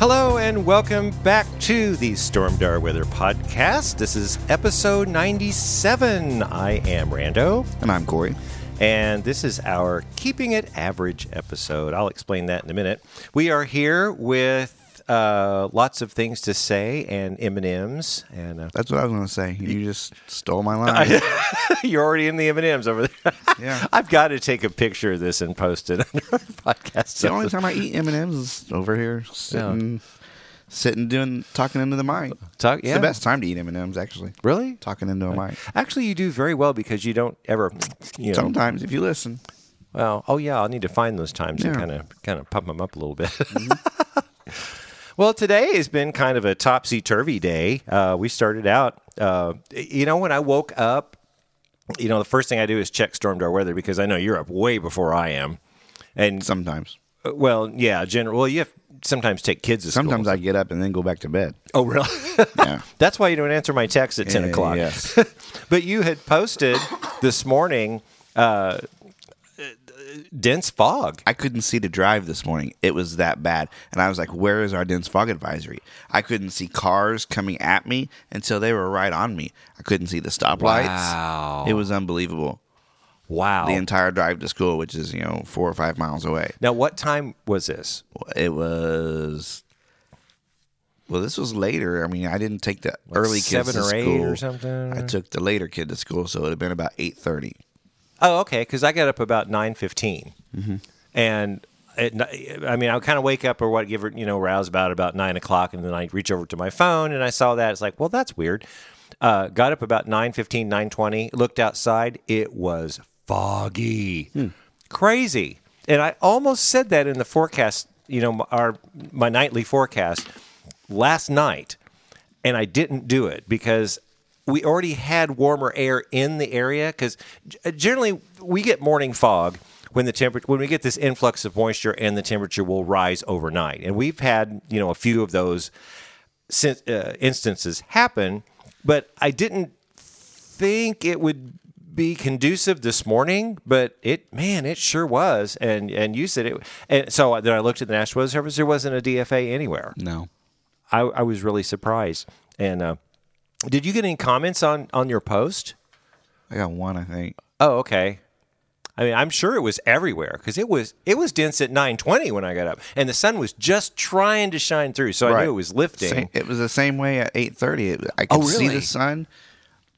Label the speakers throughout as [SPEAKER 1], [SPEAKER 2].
[SPEAKER 1] Hello and welcome back to the Stormdar Weather Podcast. This is episode 97. I am Rando,
[SPEAKER 2] And I'm Corey.
[SPEAKER 1] and this is our Keeping It Average episode. I'll explain that in a minute. We are here with uh, lots of things to say and M&Ms, and uh,
[SPEAKER 2] That's what I was going to say. You just stole my line.
[SPEAKER 1] you're already in the M&Ms over there.
[SPEAKER 2] Yeah.
[SPEAKER 1] I've got to take a picture of this and post it on our podcast.
[SPEAKER 2] the only time I eat M and M's is over here sitting, sitting doing talking into the mic.
[SPEAKER 1] Talk,
[SPEAKER 2] It's
[SPEAKER 1] yeah.
[SPEAKER 2] the best time to eat M and M's actually.
[SPEAKER 1] Really?
[SPEAKER 2] Talking into a mic.
[SPEAKER 1] Actually, you do very well because you don't ever, you know,
[SPEAKER 2] Sometimes if you listen,
[SPEAKER 1] Well, oh yeah, I'll need to find those times and kind of kind of pump them up a little bit. Well, today has been kind of a topsy turvy day. Uh, we started out, uh, you know, when I woke up, you know, the first thing I do is check Stormdar weather because I know you're up way before I am, and
[SPEAKER 2] sometimes.
[SPEAKER 1] uh, well, yeah, general. Well, you have sometimes take kids to school.
[SPEAKER 2] Sometimes
[SPEAKER 1] school.
[SPEAKER 2] I get up and then go back to bed.
[SPEAKER 1] oh really?
[SPEAKER 2] Yeah.
[SPEAKER 1] That's why you don't answer my text at ten
[SPEAKER 2] Yeah,
[SPEAKER 1] o'clock.
[SPEAKER 2] yes.
[SPEAKER 1] but you had posted this morning uh, dense fog.
[SPEAKER 2] I couldn't see to drive this morning. It was that bad. And I was like, where is our dense fog advisory? I couldn't see cars coming at me until they were right on me. I couldn't see the stoplights.
[SPEAKER 1] Wow.
[SPEAKER 2] It was unbelievable.
[SPEAKER 1] Wow.
[SPEAKER 2] The entire drive to school, which is, you know, four or five miles away.
[SPEAKER 1] now, what time was this?
[SPEAKER 2] It was. Well, this was later. I mean, I didn't take the early kids
[SPEAKER 1] seven
[SPEAKER 2] to
[SPEAKER 1] or eight
[SPEAKER 2] school.
[SPEAKER 1] or something?
[SPEAKER 2] I took the later kid to school, so it would have been about eight thirty.
[SPEAKER 1] Oh, okay. Because I got up about nine and at, ni- I mean, I would kind of wake up or what, give her, you know, rouse about about nine o'clock, and then I reach over to my phone and I saw that. It's like, well, that's weird. Uh, got up about 9.15, 9.20, looked outside. It was foggy, crazy, and I almost said that in the forecast. You know, our my nightly forecast last night, and I didn't do it because we already had warmer air in the area. Because generally, we get morning fog when the temperature when we get this influx of moisture, and the temperature will rise overnight. And we've had you know a few of those uh, instances happen, but I didn't think it would be conducive this morning, but it man, it sure was. And and you said it. And so then I looked at the National Weather Service. There wasn't a DFA anywhere.
[SPEAKER 2] No,
[SPEAKER 1] I, I was really surprised. And uh, did you get any comments on on your post?
[SPEAKER 2] I got one. I think.
[SPEAKER 1] Oh, okay. I mean, I'm sure it was everywhere because it was it was dense at 9:20 when I got up, and the sun was just trying to shine through, so I
[SPEAKER 2] Right.
[SPEAKER 1] knew it was lifting.
[SPEAKER 2] Same, it was the same way at eight thirty. I oh, could
[SPEAKER 1] Oh,
[SPEAKER 2] see
[SPEAKER 1] really?
[SPEAKER 2] the sun,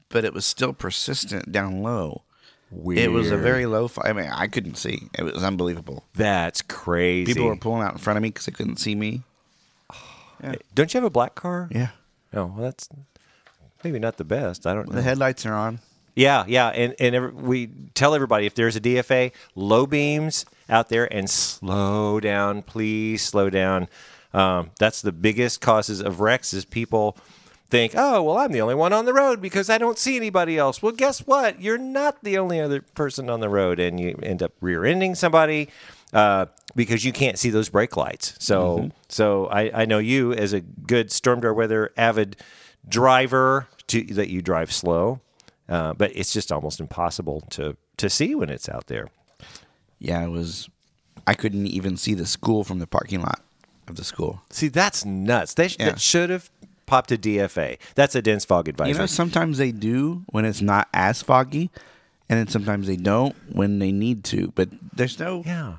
[SPEAKER 2] but it was still persistent down low. It was a very low. Fi- I mean, I couldn't see. It was unbelievable.
[SPEAKER 1] That's crazy.
[SPEAKER 2] People were pulling out in front of me because they couldn't see me.
[SPEAKER 1] Don't you have a black car?
[SPEAKER 2] Yeah,
[SPEAKER 1] Oh, well, that's maybe not the best. I don't know.
[SPEAKER 2] the headlights are on.
[SPEAKER 1] Yeah, yeah, and and every, we tell everybody if there's a DFA, low beams out there and slow down, please slow down. Um, that's the biggest causes of wrecks is people think, oh well, I'm the only one on the road because I don't see anybody else. Well, guess what? You're not the only other person on the road, and you end up rear-ending somebody. Uh, because you can't see those brake lights. So, so I, I know you as a good Stormdar weather avid driver to that you drive slow. Uh, but it's just almost impossible to to see when it's out there.
[SPEAKER 2] Yeah, it was. I couldn't even see the school from the parking lot of the school.
[SPEAKER 1] See, that's nuts. They sh-
[SPEAKER 2] Yeah.
[SPEAKER 1] that should have popped a DFA. That's a dense fog advisory.
[SPEAKER 2] You know, sometimes they do when it's not as foggy, and then sometimes they don't when they need to. But there's no,
[SPEAKER 1] yeah.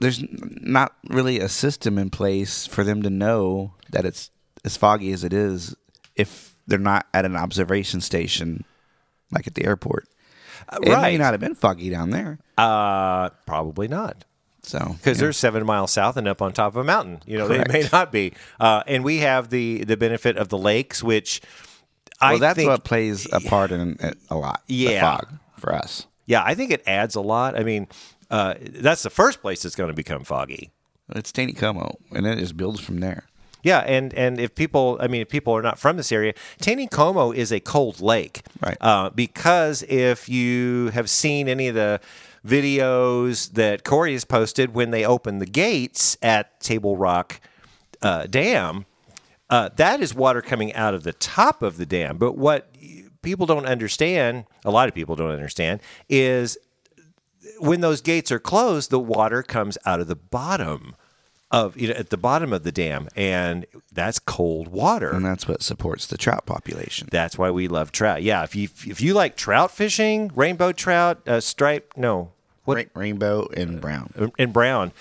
[SPEAKER 2] there's not really a system in place for them to know that it's as foggy as it is if they're not at an observation station like at the airport. It may
[SPEAKER 1] right.
[SPEAKER 2] not have been foggy down there.
[SPEAKER 1] Uh, probably not.
[SPEAKER 2] So
[SPEAKER 1] because
[SPEAKER 2] yeah.
[SPEAKER 1] they're seven miles south and up on top of a mountain. You know,
[SPEAKER 2] Correct.
[SPEAKER 1] they may not be. Uh, and we have the the benefit of the lakes, which
[SPEAKER 2] well,
[SPEAKER 1] I
[SPEAKER 2] that's
[SPEAKER 1] think,
[SPEAKER 2] what plays a part in it a lot. the
[SPEAKER 1] Yeah.
[SPEAKER 2] fog for us.
[SPEAKER 1] yeah, I think it adds a lot. I mean, uh, that's the first place it's going to become foggy.
[SPEAKER 2] It's Taneycomo, and it just builds from there.
[SPEAKER 1] Yeah, and and if people, I mean, if people are not from this area, Taneycomo is a cold lake,
[SPEAKER 2] Right.
[SPEAKER 1] Uh, because if you have seen any of the videos that Corey has posted when they open the gates at Table Rock uh, Dam, uh, that is water coming out of the top of the dam. But what people don't understand, a lot of people don't understand, is when those gates are closed, the water comes out of the bottom of you know at the bottom of the dam, and that's cold water.
[SPEAKER 2] And that's what supports the trout population.
[SPEAKER 1] That's why we love trout. Yeah, if you if you like trout fishing, rainbow trout, uh, stripe, no, what
[SPEAKER 2] Ra- rainbow and brown.
[SPEAKER 1] and brown,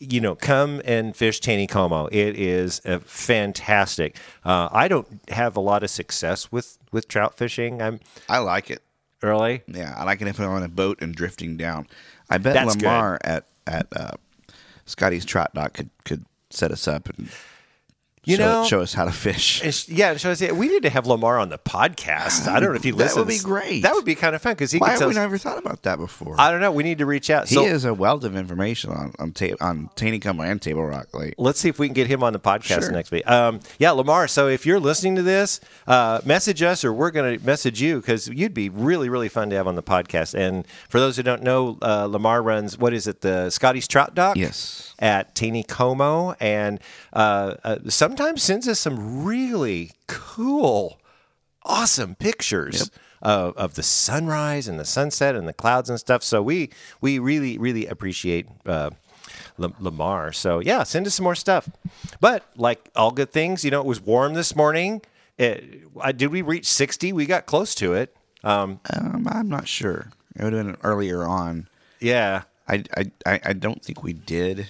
[SPEAKER 1] you know, come and fish Taneycomo. It is uh, fantastic. Uh, I don't have a lot of success with with trout fishing. I'm
[SPEAKER 2] I like it.
[SPEAKER 1] early.
[SPEAKER 2] Yeah, I like it if I'm on a boat and drifting down. I bet
[SPEAKER 1] That's
[SPEAKER 2] Lamar at at uh, Scotty's Trout Dock could could set us up and
[SPEAKER 1] You
[SPEAKER 2] show,
[SPEAKER 1] know,
[SPEAKER 2] show us how to fish.
[SPEAKER 1] Yeah, I say we need to have Lamar on the podcast. I don't know if he listens.
[SPEAKER 2] That would be great.
[SPEAKER 1] That would be kind of fun because he
[SPEAKER 2] Why have we
[SPEAKER 1] us-
[SPEAKER 2] never thought about that before?
[SPEAKER 1] I don't know. We need to reach out.
[SPEAKER 2] he
[SPEAKER 1] So
[SPEAKER 2] is a wealth of information on on, ta- on Taneycomo and Table Rock Lake.
[SPEAKER 1] let's see if we can get him on the podcast
[SPEAKER 2] Sure.
[SPEAKER 1] next week. Um, yeah, Lamar. So if you're listening to this, uh, message us or we're going to message you because you'd be really, really fun to have on the podcast. And for those who don't know, uh, Lamar runs what is it, the Scotty's Trout Dock?
[SPEAKER 2] Yes.
[SPEAKER 1] At Taneycomo, and uh, uh, sometimes sends us some really cool, awesome pictures. Of, of the sunrise and the sunset and the clouds and stuff. So we we really really appreciate uh, Lam- Lamar. So yeah, send us some more stuff. But like all good things, you know, it was warm this morning. It, I, did we reach sixty? We got close to it. Um,
[SPEAKER 2] Um, I'm not sure. It would have been earlier on.
[SPEAKER 1] yeah,
[SPEAKER 2] I, I, I don't think we did.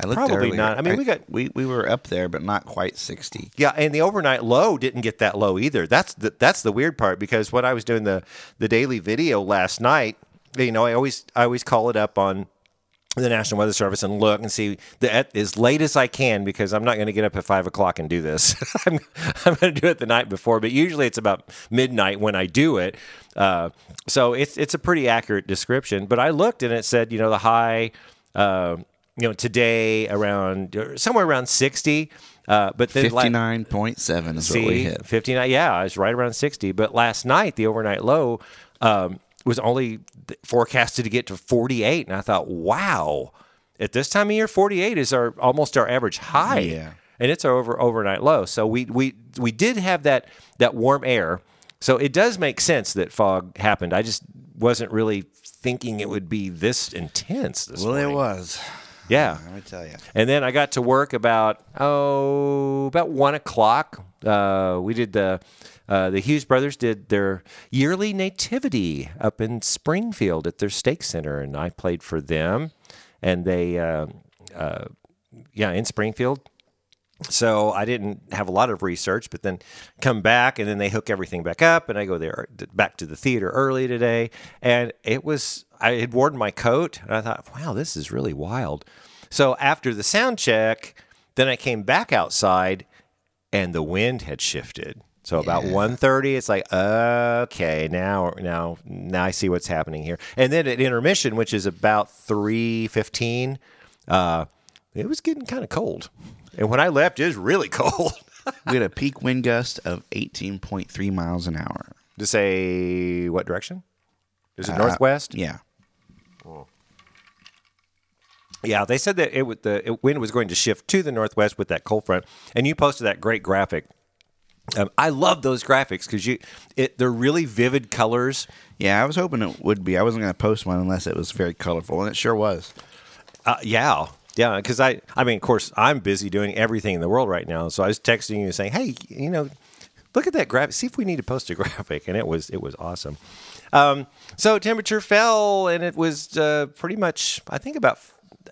[SPEAKER 2] I looked
[SPEAKER 1] Probably
[SPEAKER 2] earlier.
[SPEAKER 1] not. I mean, we got-
[SPEAKER 2] we, we were up there, but not quite sixty.
[SPEAKER 1] yeah, and the overnight low didn't get that low either. That's the that's the weird part because when I was doing the the daily video last night, you know, I always I always call it up on the National Weather Service and look and see the, at, as late as I can because I'm not going to get up at five o'clock and do this. I'm, I'm going to do it the night before, but usually it's about midnight when I do it. Uh, so it's it's a pretty accurate description. But I looked and it said, you know, the high, uh, you know, today around somewhere around sixty. Uh, but then la-
[SPEAKER 2] Fifty nine point seven is what we hit.
[SPEAKER 1] 59. Yeah, I was right around 60. But last night, the overnight low um, was only forecasted to get to 48. And I thought, wow, at this time of year, 48 is our almost our average high.
[SPEAKER 2] Yeah.
[SPEAKER 1] And it's our over, overnight low. So we, we, we did have that, that warm air. So it does make sense that fog happened. I just wasn't really thinking it would be this intense this
[SPEAKER 2] Well,
[SPEAKER 1] morning.
[SPEAKER 2] it was.
[SPEAKER 1] Yeah.
[SPEAKER 2] Let me tell you.
[SPEAKER 1] And then I got to work about oh about one o'clock. Uh, we did the uh, the Hughes brothers did their yearly nativity up in Springfield at their stake center, and I played for them. And they, uh, uh, yeah, in Springfield. So I didn't have a lot of research, but then come back and then they hook everything back up, and I go there back to the theater early today, and it was I had worn my coat, and I thought, wow, this is really wild. So after the sound check, then I came back outside, and the wind had shifted. So about 1.30, it's like okay, now now now I see what's happening here. And then at intermission, which is about three fifteen, uh, it was getting kind of cold. And when I left, it was really cold.
[SPEAKER 2] We had a peak wind gust of eighteen point three miles an hour.
[SPEAKER 1] to say what direction? Is it
[SPEAKER 2] Uh,
[SPEAKER 1] northwest?
[SPEAKER 2] Yeah.
[SPEAKER 1] Yeah, they said that it would, the it, wind was going to shift to the northwest with that cold front. And you posted that great graphic. Um, I love those graphics because you it they're really vivid colors.
[SPEAKER 2] Yeah, I was hoping it would be. I wasn't going to post one unless it was very colorful, and it sure was.
[SPEAKER 1] Uh, yeah, yeah. Because I, I mean, of course, I'm busy doing everything in the world right now. So I was texting you saying, "Hey, you know, look at that graphic. See if we need to post a graphic." And it was, it was awesome. Um, so temperature fell, and it was uh, pretty much, I think, about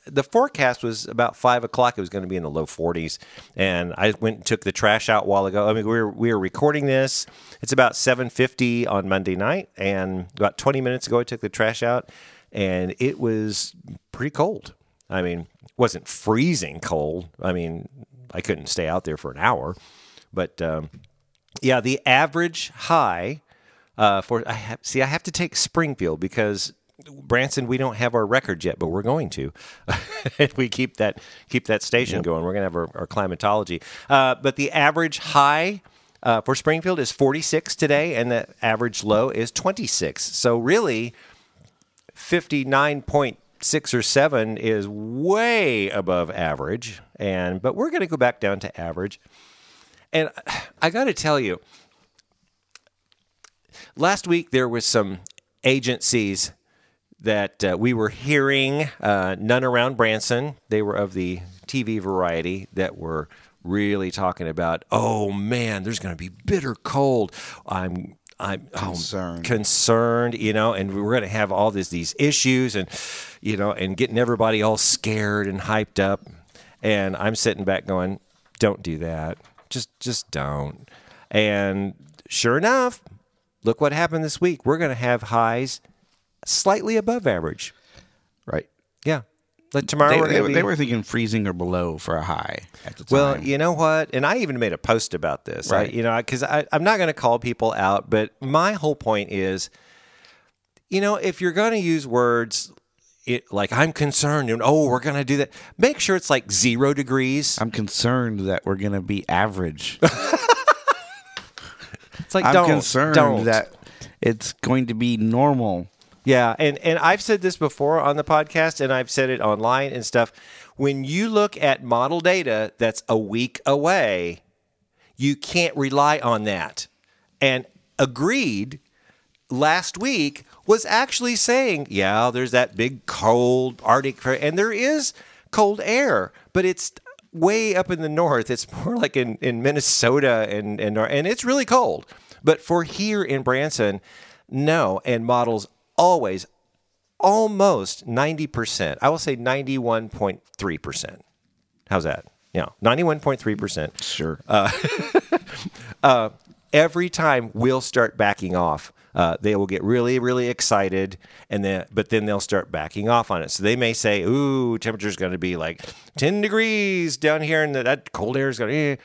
[SPEAKER 1] the forecast was about five o'clock. It was going to be in the low 40s, and I went and took the trash out a while ago. I mean, we were we were recording this. It's about 7:50 on Monday night, and about 20 minutes ago, I took the trash out and it was pretty cold. I mean, it wasn't freezing cold. I mean, I couldn't stay out there for an hour, but um, yeah, the average high uh, for I have, see, I have to take Springfield because Branson, we don't have our record yet, but we're going to. if we keep that keep that station going, we're going to have our, our climatology. Uh, but the average high uh, for Springfield is 46 today, and the average low is 26. So really, 59.6 or 7 is way above average. And but we're going to go back down to average. And I got to tell you, last week there was some agencies that uh, we were hearing, uh, none around Branson. They were of the TV variety that were really talking about, oh man, there's going to be bitter cold. I'm I'm
[SPEAKER 2] Concerned.
[SPEAKER 1] concerned, you know, and we're going to have all these these issues, and you know, and getting everybody all scared and hyped up. And I'm sitting back going, "Don't do that. Just just don't." And sure enough, look what happened this week. We're going to have highs slightly above average.
[SPEAKER 2] Right.
[SPEAKER 1] Like tomorrow
[SPEAKER 2] They,
[SPEAKER 1] we're
[SPEAKER 2] they,
[SPEAKER 1] be.
[SPEAKER 2] they were thinking freezing or below for a high at the time.
[SPEAKER 1] Well, you know what? And I even made a post about this. I,
[SPEAKER 2] Right.
[SPEAKER 1] you know, because I'm not going to call people out, but my whole point is, you know, if you're going to use words it, like I'm concerned and oh, we're going to do that, make sure it's like zero degrees.
[SPEAKER 2] I'm concerned that we're going to be average.
[SPEAKER 1] It's like
[SPEAKER 2] I'm
[SPEAKER 1] don't,
[SPEAKER 2] concerned
[SPEAKER 1] don't.
[SPEAKER 2] that it's going to be normal.
[SPEAKER 1] Yeah, and and I've said this before on the podcast, and I've said it online and stuff. When you look at model data that's a week away, you can't rely on that. And agreed last week was actually saying, yeah, there's that big cold Arctic, and there is cold air, but it's way up in the north. It's more like in, in Minnesota and, and and it's really cold. But for here in Branson, no, and models always almost 90%. I will say 91.3%. How's that? Yeah, 91.3%.
[SPEAKER 2] Sure.
[SPEAKER 1] Uh, uh, every time we'll start backing off. Uh, they will get really, really excited, and then but then they'll start backing off on it. So they may say, "Ooh, temperature's going to be like ten degrees down here, and that cold air is going to." Eh.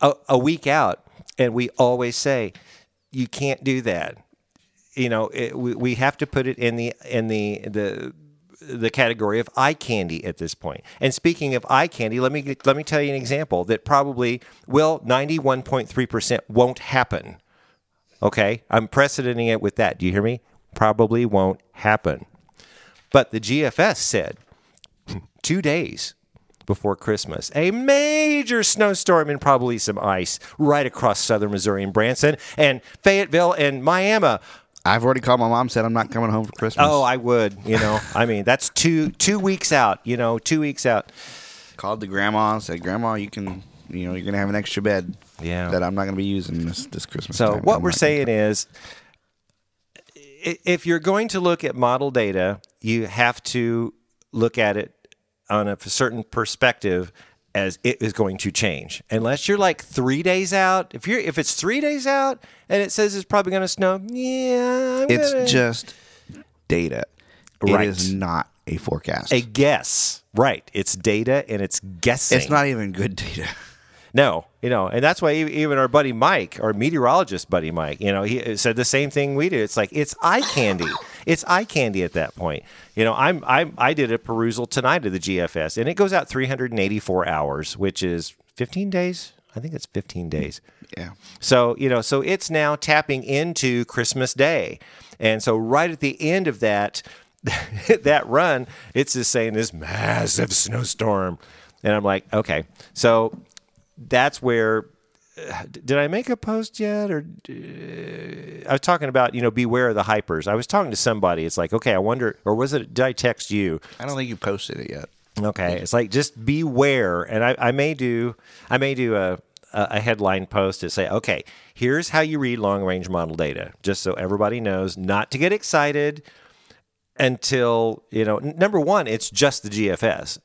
[SPEAKER 1] A, a week out, and we always say, "You can't do that." You know, it, we, we have to put it in the in the the the category of eye candy at this point. And speaking of eye candy, let me let me tell you an example that probably well 91.3% won't happen. Okay? I'm precedenting it with that. Do you hear me? Probably won't happen. But the GFS said 2 days before Christmas, a major snowstorm and probably some ice right across southern Missouri and Branson and Fayetteville and Miami.
[SPEAKER 2] I've already called my mom. Said I'm not coming home for Christmas.
[SPEAKER 1] Oh, I would. You know, I mean, that's two two weeks out. You know, two weeks out.
[SPEAKER 2] called the grandma. Said, Grandma, you can. You know, you're gonna have an extra bed.
[SPEAKER 1] Yeah.
[SPEAKER 2] That I'm not gonna be using this this Christmas.
[SPEAKER 1] So
[SPEAKER 2] time.
[SPEAKER 1] what
[SPEAKER 2] I'm
[SPEAKER 1] we're saying is, if you're going to look at model data, you have to look at it on a certain perspective as it is going to change. Unless you're like three days out. If you're if it's three days out and it says it's probably going to snow, yeah, I'm
[SPEAKER 2] It's
[SPEAKER 1] gonna-
[SPEAKER 2] just data.
[SPEAKER 1] Right.
[SPEAKER 2] It is not a forecast.
[SPEAKER 1] a guess. Right. It's data and it's guessing.
[SPEAKER 2] it's not even good data.
[SPEAKER 1] No, you know, and that's why even our buddy Mike, our meteorologist buddy Mike, you know, he uh, said the same thing we do. It's like it's eye candy. It's eye candy at that point. You know, I'm I'm I did a perusal tonight of the GFS, and it goes out 384 hours, which is 15 days. I think it's 15 days.
[SPEAKER 2] Yeah.
[SPEAKER 1] So, you know, so it's now tapping into Christmas Day. And so right at the end of that that run, it's just saying this massive snowstorm. And I'm like, okay. So that's where did I make a post yet or uh, I was talking about, you know, beware of the hypers. I was talking to somebody. It's like, okay, I wonder or was it did I text you?
[SPEAKER 2] I don't think you posted it yet.
[SPEAKER 1] Okay, it's like just beware, and I, I may do I may do a a headline post to say, okay, here's how you read long range model data, just so everybody knows not to get excited until you know. n- Number one, it's just the GFS.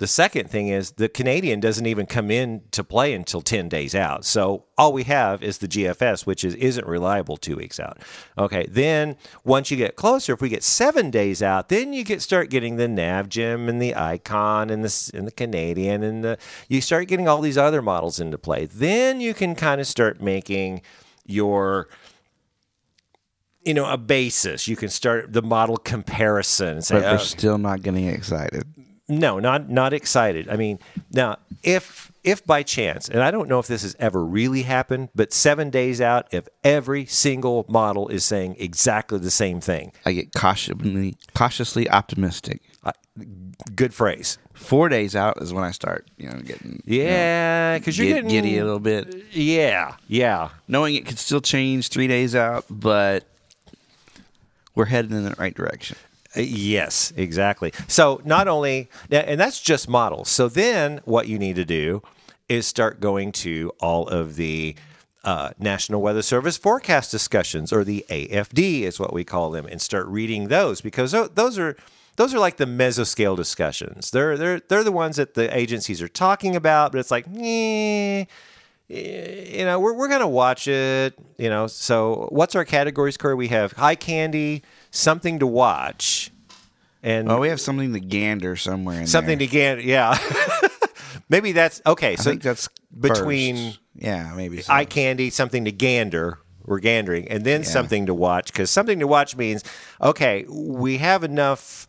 [SPEAKER 1] The second thing is the Canadian doesn't even come in to play until 10 days out. So all we have is the GFS, which is, isn't reliable two weeks out. Okay, then once you get closer, if we get seven days out, then you get start getting the NavGem and the Icon and the, and the Canadian and the you start getting all these other models into play. Then you can kind of start making your you know a basis. You can start the model comparison say,
[SPEAKER 2] But
[SPEAKER 1] "Oh,
[SPEAKER 2] we're still not getting excited.
[SPEAKER 1] No, not not excited. I mean, now if if by chance, and I don't know if this has ever really happened, but seven days out, if every single model is saying exactly the same thing,
[SPEAKER 2] I get cautiously cautiously optimistic.
[SPEAKER 1] I, good phrase.
[SPEAKER 2] Four days out is when I start, you know, getting
[SPEAKER 1] Yeah, because you're
[SPEAKER 2] get
[SPEAKER 1] getting
[SPEAKER 2] giddy a little bit,
[SPEAKER 1] Yeah, yeah.
[SPEAKER 2] knowing it could still change three days out, but we're headed in the right direction.
[SPEAKER 1] Uh, Yes, exactly. So not only, and that's just models. So then what you need to do is start going to all of the uh, National Weather Service forecast discussions, or the AFD is what we call them, and start reading those because those are those are like the mesoscale discussions. They're they're they're the ones that the agencies are talking about, but it's like, eh, you know, we're, we're going to watch it, you know. So, what's our categories, Corey? We have high candy, something to watch, and
[SPEAKER 2] Oh, we have something to gander somewhere in
[SPEAKER 1] something
[SPEAKER 2] there.
[SPEAKER 1] to get. Yeah. Maybe that's okay.
[SPEAKER 2] I
[SPEAKER 1] So,
[SPEAKER 2] think that's
[SPEAKER 1] between
[SPEAKER 2] first. yeah, maybe so.
[SPEAKER 1] eye candy, something to gander. We're gandering, and then something to watch because something to watch means okay, we have enough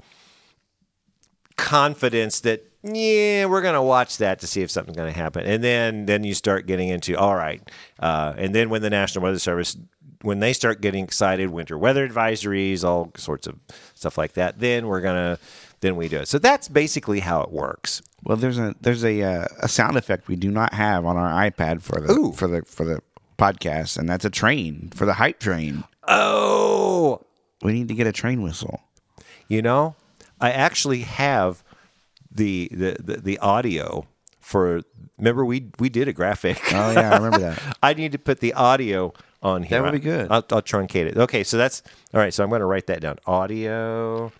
[SPEAKER 1] confidence that yeah, we're gonna watch that to see if something's gonna happen, and then then you start getting into all right, uh, and then when the National Weather Service when they start getting excited, winter weather advisories, all sorts of stuff like that, then we're gonna then we do it. So that's basically how it works.
[SPEAKER 2] Well, there's a there's a uh, a sound effect we do not have on our iPad for the
[SPEAKER 1] Ooh.
[SPEAKER 2] for the for the podcast, and that's a train for the hype train.
[SPEAKER 1] Oh,
[SPEAKER 2] We need to get a train whistle.
[SPEAKER 1] You know, I actually have the the the, the audio for. Remember, we we did a graphic.
[SPEAKER 2] Oh yeah, I remember that.
[SPEAKER 1] I need to put the audio on here.
[SPEAKER 2] That would be good.
[SPEAKER 1] I'll, I'll truncate it. Okay, so that's all right. So I'm going to write that down. Audio.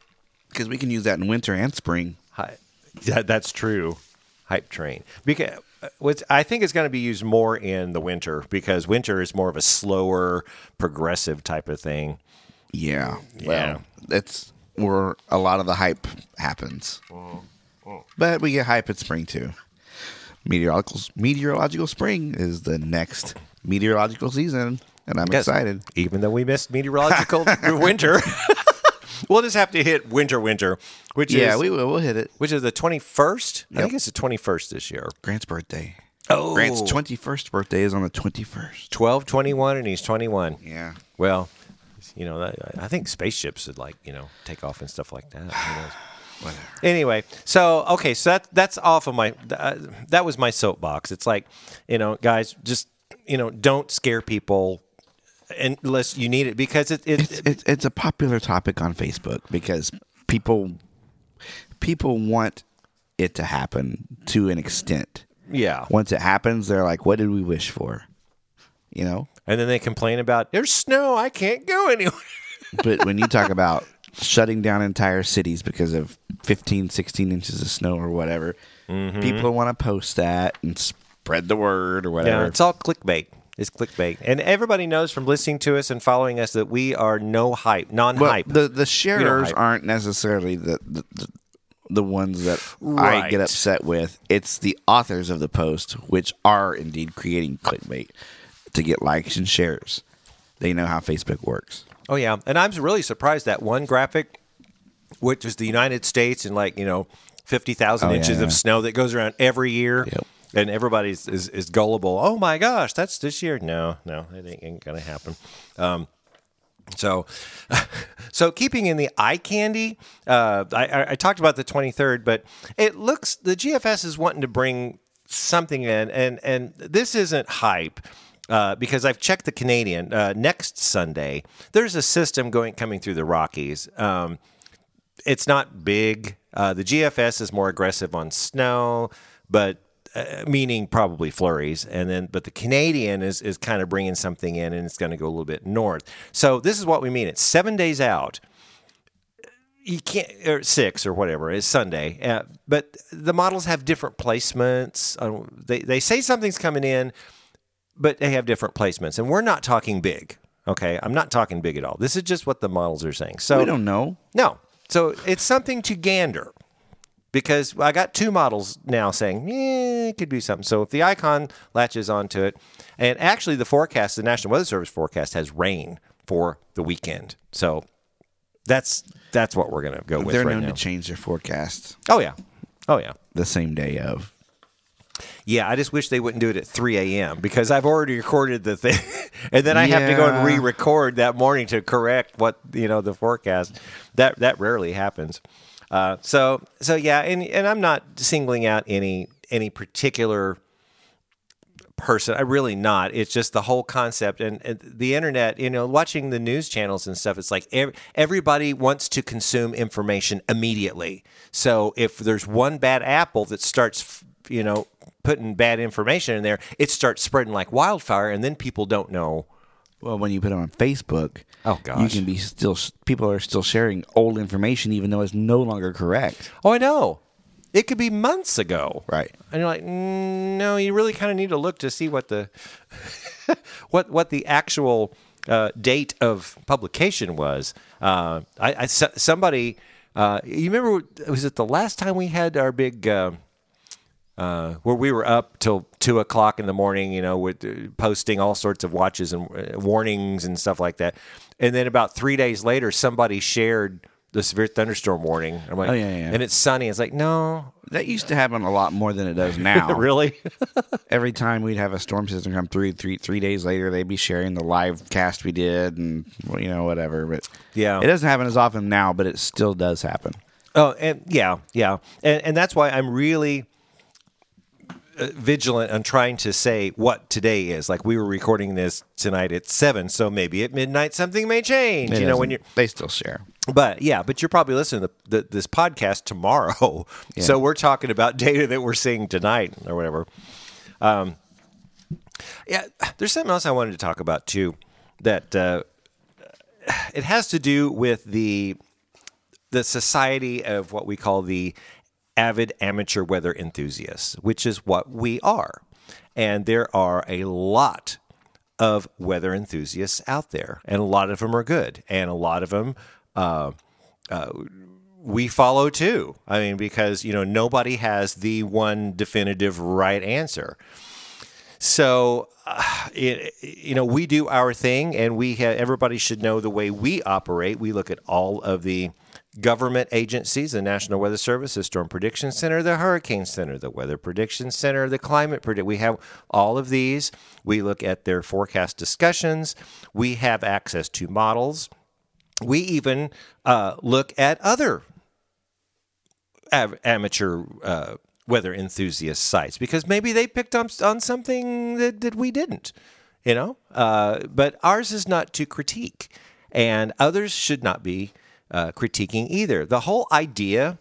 [SPEAKER 2] Because we can use that in winter and spring.
[SPEAKER 1] Hi, that, that's true. Hype train because. uh, What's, I think it's going to be used more in the winter because winter is more of a slower, progressive type of thing.
[SPEAKER 2] Yeah.
[SPEAKER 1] Yeah.
[SPEAKER 2] Well, that's where a lot of the hype happens. But we get hype at spring too. Meteorological meteorological spring is the next meteorological season, and I'm
[SPEAKER 1] Yes.
[SPEAKER 2] excited.
[SPEAKER 1] even though we missed meteorological winter. we'll just have to hit winter, winter, which
[SPEAKER 2] Yeah,
[SPEAKER 1] is
[SPEAKER 2] we will. We'll hit it.
[SPEAKER 1] which is the twenty first. I think it's the twenty first this year.
[SPEAKER 2] Grant's birthday.
[SPEAKER 1] Oh,
[SPEAKER 2] Grant's twenty first birthday is on the twenty first.
[SPEAKER 1] 12, 21, and he's twenty one.
[SPEAKER 2] Yeah.
[SPEAKER 1] Well, you know, I think spaceships would like you know take off and stuff like that.
[SPEAKER 2] Whatever.
[SPEAKER 1] Anyway, so okay, so that that's off of my uh, that was my soapbox. It's like you know, guys, just you know, don't scare people unless you need it because it, it,
[SPEAKER 2] It's, it's it's a popular topic on Facebook because people people want it to happen to an extent.
[SPEAKER 1] yeah.
[SPEAKER 2] Once it happens, they're like, "What did we wish for?" You know.
[SPEAKER 1] And then they complain about there's snow, I can't go anywhere.
[SPEAKER 2] But when you talk about shutting down entire cities because of 15, 16 inches of snow or whatever, mm-hmm. people want to post that and spread the word or whatever.
[SPEAKER 1] Yeah,
[SPEAKER 2] whatever.
[SPEAKER 1] it's all clickbait. It's clickbait, and everybody knows from listening to us and following us that we are no hype, non-hype.
[SPEAKER 2] the the sharers aren't necessarily the, the the the ones that I get upset with. It's the authors of the post, which are indeed creating clickbait to get likes and shares. They know how Facebook works.
[SPEAKER 1] oh yeah, and I'm really surprised that one graphic, which is the United States and like you know fifty thousand
[SPEAKER 2] Oh, yeah,
[SPEAKER 1] inches
[SPEAKER 2] yeah.
[SPEAKER 1] of snow that goes around every year.
[SPEAKER 2] Yep.
[SPEAKER 1] And everybody's is, is gullible. Oh my gosh, that's this year. No, no, it ain't, ain't gonna happen. Um, So, so keeping in the eye candy, uh, I, I, talked about the 23rd, but it looks the GFS is wanting to bring something in, and and this isn't hype. Uh, because I've checked the Canadian uh, next Sunday, there's a system going coming through the Rockies. Um, it's not big. Uh, the GFS is more aggressive on snow, but uh, meaning probably flurries. And then, but the Canadian is is kind of bringing something in, and it's going to go a little bit north. So this is what we mean. It's seven days out. you can't or six or whatever it's Sunday, uh, but the models have different placements. Uh, they they say something's coming in, but they have different placements, and we're not talking big. Okay, I'm not talking big at all. This is just what the models are saying. So
[SPEAKER 2] we don't know.
[SPEAKER 1] no, so it's something to gander because I got two models now saying eh, it could be something. So if the icon latches onto it, and actually the forecast, the National Weather Service forecast has rain for the weekend. So that's that's what we're gonna go with
[SPEAKER 2] They're
[SPEAKER 1] right
[SPEAKER 2] known
[SPEAKER 1] now.
[SPEAKER 2] to change their forecast
[SPEAKER 1] oh yeah, oh yeah.
[SPEAKER 2] the same day of.
[SPEAKER 1] Yeah, I just wish they wouldn't do it at 3 a.m. because I've already recorded the thing, and then I have to go and re-record that morning to correct what you know the forecast. That that rarely happens. Uh, so so yeah, and and I'm not singling out any any particular person. I really not. It's just the whole concept and, and the internet. You know, watching the news channels and stuff. It's like ev- everybody wants to consume information immediately. So if there's one bad apple that starts, you know, putting bad information in there, it starts spreading like wildfire, and then people don't know.
[SPEAKER 2] Well, when you put it on Facebook,
[SPEAKER 1] Oh, gosh, you
[SPEAKER 2] can be still people are still sharing old information even though it's no longer correct.
[SPEAKER 1] Oh, I know. It could be months ago.
[SPEAKER 2] Right.
[SPEAKER 1] And you're like, mm, no, you really kind of need to look to see what the what what the actual uh, date of publication was. Uh, I, I somebody, uh, you remember? Was it the last time we had our big? Uh, where we were up till two o'clock in the morning, you know, with uh, posting all sorts of watches and uh, warnings and stuff like that. And then about three days later, somebody shared the severe thunderstorm warning. I'm like,
[SPEAKER 2] Oh, yeah, yeah.
[SPEAKER 1] and it's sunny. It's like, no,
[SPEAKER 2] That used to happen a lot more than it does now.
[SPEAKER 1] really?
[SPEAKER 2] Every time we'd have a storm system come through, three three days later they'd be sharing the live cast we did, and you know whatever. But
[SPEAKER 1] Yeah.
[SPEAKER 2] it doesn't happen as often now, but it still does happen.
[SPEAKER 1] Oh, and yeah, yeah, and and that's why I'm really vigilant on trying to say what today is. Like we were recording this tonight at seven, so maybe at midnight something may change.
[SPEAKER 2] It
[SPEAKER 1] you know, when you're,
[SPEAKER 2] they still share.
[SPEAKER 1] but yeah, but you're probably listening to the, this podcast tomorrow, so we're talking about data that we're seeing tonight or whatever. Um, yeah, there's something else I wanted to talk about too. That uh, it has to do with the the society of what we call the avid amateur weather enthusiasts, which is what we are. And there are a lot of weather enthusiasts out there, and a lot of them are good, and a lot of them uh, uh, we follow too. I mean, because you know nobody has the one definitive right answer. So, uh, it, you know, we do our thing, and we have, everybody should know the way we operate. We look at all of the government agencies, the National Weather Service, the Storm Prediction Center, the Hurricane Center, the Weather Prediction Center, the Climate Predict. We have all of these. We look at their forecast discussions. We have access to models. We even uh, look at other av- amateur uh, weather enthusiast sites because maybe they picked up on something that, that we didn't, you know. Uh, but ours is not to critique, and others should not be uh, critiquing either. The whole idea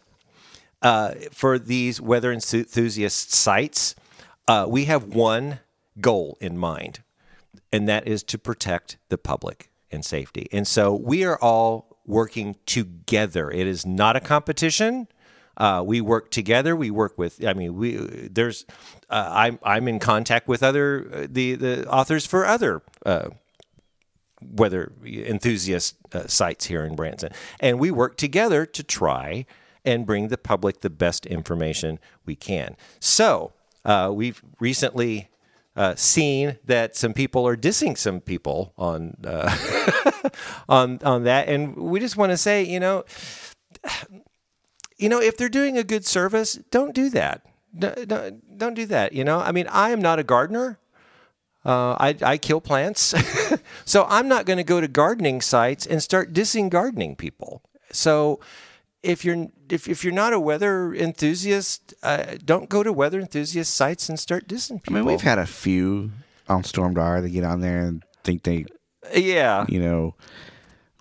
[SPEAKER 1] uh, for these weather enthusiast sites, uh, we have one goal in mind, and that is to protect the public and safety. And so we are all working together. It is not a competition. Uh, we work together. We work with. I mean, we there's. Uh, I'm I'm in contact with other uh, the the authors for other uh, weather enthusiast uh, sites here in Branson, and we work together to try and bring the public the best information we can. So uh, we've recently uh, seen that some people are dissing some people on uh, on on that, and we just want to say, you know, you know, if they're doing a good service, don't do that. Don't, don't, don't do that. You know, I mean, I am not a gardener. Uh, I, I kill plants. so I'm not going to go to gardening sites and start dissing gardening people. So if you're if, if you're not a weather enthusiast, uh, don't go to weather enthusiast sites and start dissing
[SPEAKER 2] I mean, we've had a few on Stormdar that get on there and think they,
[SPEAKER 1] yeah,
[SPEAKER 2] you know,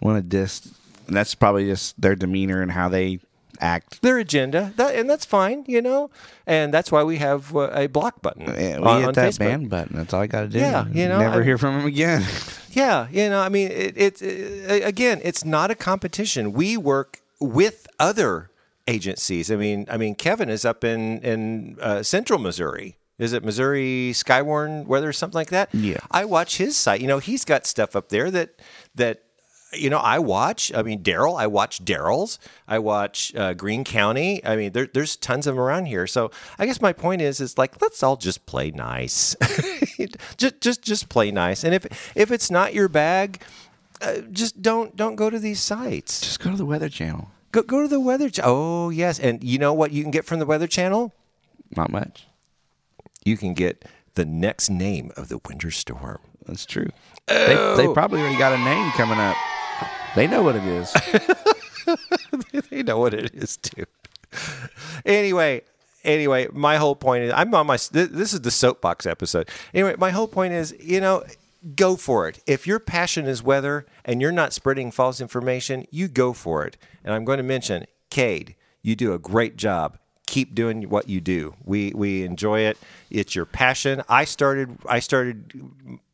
[SPEAKER 2] want to diss. And that's probably just their demeanor and how they act.
[SPEAKER 1] their agenda, that, and that's fine, you know. And that's why we have uh, a block button
[SPEAKER 2] Yeah, we
[SPEAKER 1] on,
[SPEAKER 2] hit
[SPEAKER 1] on
[SPEAKER 2] that
[SPEAKER 1] Facebook.
[SPEAKER 2] ban button. That's all I got to do.
[SPEAKER 1] Yeah, you know,
[SPEAKER 2] never
[SPEAKER 1] I-
[SPEAKER 2] hear from them again.
[SPEAKER 1] Yeah, you know, I mean, it, it, it again, it's not a competition. We work with other agencies. I mean, I mean, Kevin is up in in uh, Central Missouri. Is it Missouri Skywarn Weather, something like that?
[SPEAKER 2] Yeah.
[SPEAKER 1] I watch his site. You know, he's got stuff up there that that you know I watch. I mean, Daryl. I watch Daryl's. I watch uh, Greene County. I mean, there, there's tons of them around here. So I guess my point is, is like let's all just play nice. just just just play nice. And if if it's not your bag, uh, just don't don't go to these sites.
[SPEAKER 2] Just go to the Weather Channel.
[SPEAKER 1] Go go to the Weather. Ch- oh yes, and you know what you can get from the Weather Channel?
[SPEAKER 2] Not much.
[SPEAKER 1] You can get the next name of the winter storm.
[SPEAKER 2] That's true. They, they probably already got a name coming up. They know what it is.
[SPEAKER 1] they know what it is too. anyway, anyway, my whole point is I'm on my. This is the soapbox episode. Anyway, my whole point is, you know, go for it. If your passion is weather and you're not spreading false information, you go for it. And I'm going to mention Cade. You do a great job. Keep doing what you do. We we enjoy it. It's your passion. I started. I started.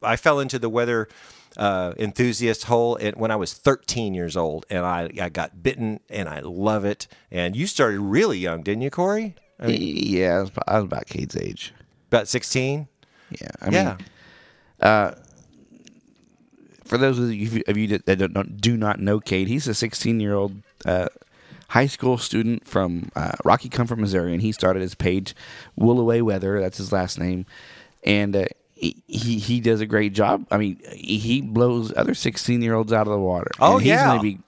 [SPEAKER 1] I fell into the weather uh, enthusiast hole at- when I was 13 years old, and I, I got bitten, and I love it. And you started really young, didn't you, Corey?
[SPEAKER 2] yeah, I was, I was about Cade's age.
[SPEAKER 1] About 16.
[SPEAKER 2] Yeah. I
[SPEAKER 1] yeah.
[SPEAKER 2] mean, for those of you, of you that don't, do not know Cade, he's a 16 year old uh, high school student from uh, Rocky Comfort, Missouri, and he started his page, Willoway Weather. That's his last name, and uh, he, he does a great job. I mean, he blows other 16 year olds out of the water.
[SPEAKER 1] Oh,
[SPEAKER 2] and he's
[SPEAKER 1] yeah.
[SPEAKER 2] going to be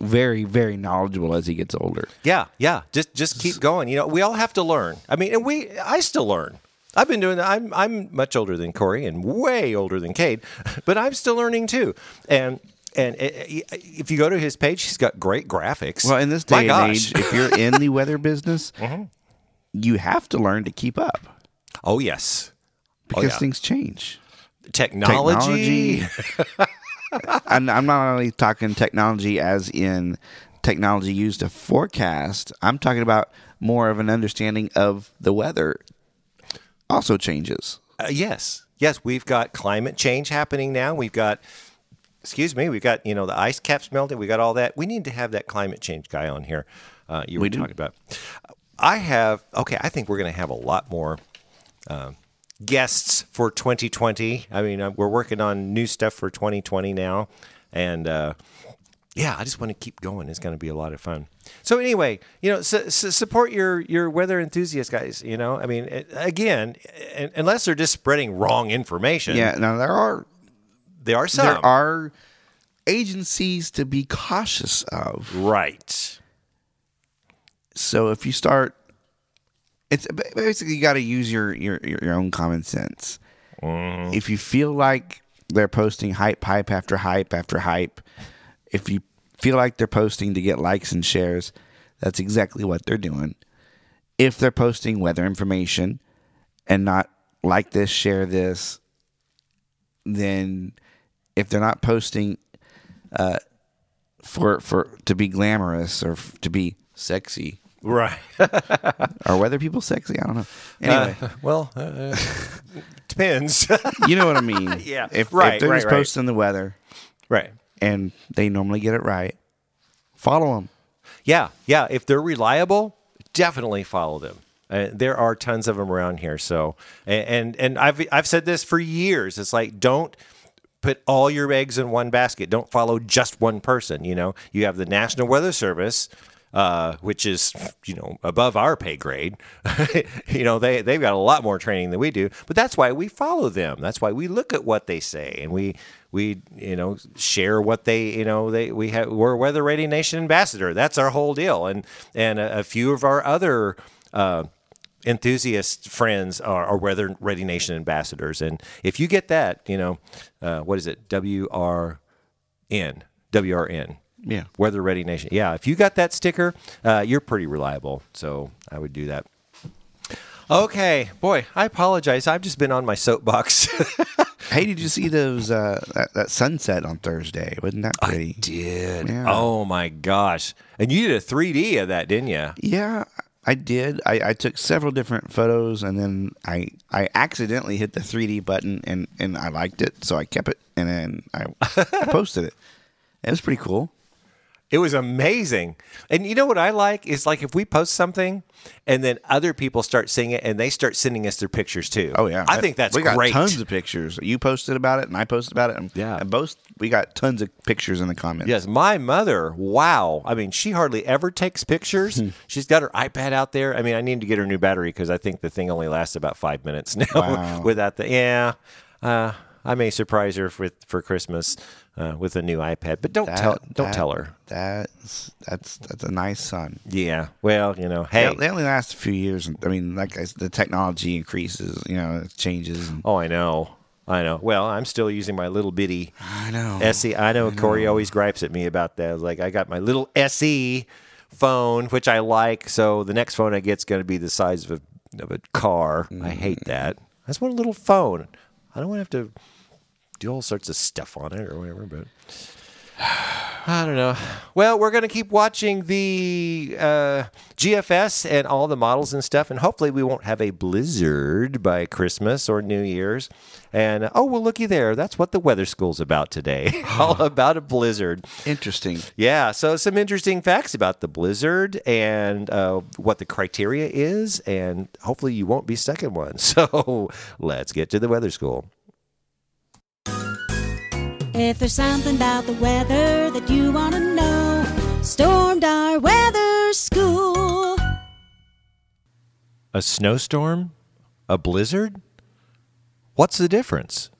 [SPEAKER 2] very very knowledgeable as he gets older.
[SPEAKER 1] Yeah, yeah. Just just keep going. You know, we all have to learn. I mean, and we I still learn. I've been doing that. I'm I'm much older than Corey and way older than Cade, but I'm still learning too. And and i- i- if you go to his page, he's got great graphics.
[SPEAKER 2] Well, in this
[SPEAKER 1] My
[SPEAKER 2] day and
[SPEAKER 1] gosh. Mm-hmm.
[SPEAKER 2] age, if you're in the weather business, you have to learn to keep up
[SPEAKER 1] oh yes,
[SPEAKER 2] because
[SPEAKER 1] yeah.
[SPEAKER 2] things change.
[SPEAKER 1] technology.
[SPEAKER 2] Technology. and I'm not only talking technology as in technology used to forecast. I'm talking about more of an understanding of the weather also changes.
[SPEAKER 1] Uh, yes, yes, we've got climate change happening now. We've got, excuse me, we've got you know the ice caps melting. We got all that. We need to have that climate change guy on here. Uh, you were
[SPEAKER 2] We
[SPEAKER 1] talking about. I have okay. I think we're going to have a lot more uh, guests for 2020. I mean, uh, we're working on new stuff for 2020 now, and uh, yeah, I just want to keep going. It's going to be a lot of fun. So anyway, you know, su- su- support your your weather enthusiast guys. You know, I mean, it- again, un- unless they're just spreading wrong information.
[SPEAKER 2] Yeah, now there are
[SPEAKER 1] there are some.
[SPEAKER 2] there are agencies to be cautious of.
[SPEAKER 1] right.
[SPEAKER 2] So if you start it's basically you got to use your, your your own common sense. If you feel like they're posting hype hype after hype after hype, if you feel like they're posting to get likes and shares, that's exactly what they're doing. If they're posting weather information and not like this, share this, then if they're not posting uh, for for to be glamorous or f- to be sexy,
[SPEAKER 1] Right.
[SPEAKER 2] are weather people sexy? I don't know. Anyway,
[SPEAKER 1] well, uh, depends.
[SPEAKER 2] you know what I mean.
[SPEAKER 1] Yeah,
[SPEAKER 2] If,
[SPEAKER 1] right,
[SPEAKER 2] if they're
[SPEAKER 1] right,
[SPEAKER 2] just
[SPEAKER 1] right.
[SPEAKER 2] posting the weather
[SPEAKER 1] right.
[SPEAKER 2] and they normally get it right, follow them.
[SPEAKER 1] Yeah, yeah. If they're reliable, definitely follow them. Uh, there are tons of them around here. So, and, and and I've I've said this for years. It's like don't put all your eggs in one basket. Don't follow just one person. You know, you have the National Weather Service. Uh, which is you know above our pay grade. you know they they've got a lot more training than we do, but that's why we follow them. That's why we look at what they say and we we you know share what they you know they we have we're Weather Ready Nation ambassador. That's our whole deal, and and a, a few of our other. Uh, enthusiast friends are, are Weather Ready Nation ambassadors, and if you get that, you know, uh, what is it? W R N W R N.
[SPEAKER 2] Yeah.
[SPEAKER 1] Weather Ready Nation. Yeah, if you got that sticker, uh, you're pretty reliable. So I would do that. Okay, boy, I apologize. I've just been on my soapbox.
[SPEAKER 2] Hey, did you see those uh, that, that sunset on Thursday? Wasn't that pretty?
[SPEAKER 1] I did.
[SPEAKER 2] Yeah.
[SPEAKER 1] Oh my gosh! And you did a 3D of that, didn't you?
[SPEAKER 2] Yeah, I did. I, I took several different photos, and then I I accidentally hit the 3D button, and and I liked it, so I kept it, and then I, I posted it. It was pretty cool.
[SPEAKER 1] It was amazing. And you know what I like is like if we post something and then other people start seeing it and they start sending us their pictures too.
[SPEAKER 2] Oh yeah,
[SPEAKER 1] I think that's
[SPEAKER 2] we got
[SPEAKER 1] great.
[SPEAKER 2] tons of pictures. You posted about it, and I posted about it. And,
[SPEAKER 1] Yeah.
[SPEAKER 2] and both we got tons of pictures in the comments.
[SPEAKER 1] Yes, my mother, wow. I mean, she hardly ever takes pictures.
[SPEAKER 2] Hmm.
[SPEAKER 1] She's got her iPad out there. I mean, I need to get her new battery because I think the thing only lasts about five minutes now
[SPEAKER 2] Wow.
[SPEAKER 1] without the. Yeah. Uh, I may surprise her with for Christmas uh, with a new iPad, but don't
[SPEAKER 2] That-
[SPEAKER 1] tell don't
[SPEAKER 2] that-
[SPEAKER 1] tell her.
[SPEAKER 2] That's that's that's a nice son.
[SPEAKER 1] Yeah. Well, you know, hey.
[SPEAKER 2] They, they only last a few years. I mean, like I the technology increases. You know, it changes. And,
[SPEAKER 1] oh, I know. I know. Well, I'm still using my little bitty
[SPEAKER 2] I know.
[SPEAKER 1] SE. I know Corey always gripes at me about that. Like I got my little SE phone, which I like. So the next phone I get's going to be the size of a of a car. I hate that. I just want a little phone. I don't want to have to do all sorts of stuff on it or whatever. But I don't know. Well, we're going to keep watching the uh, GFS and all the models and stuff, and hopefully we won't have a blizzard by Christmas or New Year's. And oh, well, looky there. That's what the weather school's about today. all about a blizzard.
[SPEAKER 2] Interesting.
[SPEAKER 1] Yeah, so some interesting facts about the blizzard and uh, what the criteria is, and hopefully you won't be stuck in one. So let's get to the weather school.
[SPEAKER 3] If there's something about the weather that you want to know, Stormdar weather school.
[SPEAKER 1] A snowstorm? A blizzard? What's the difference?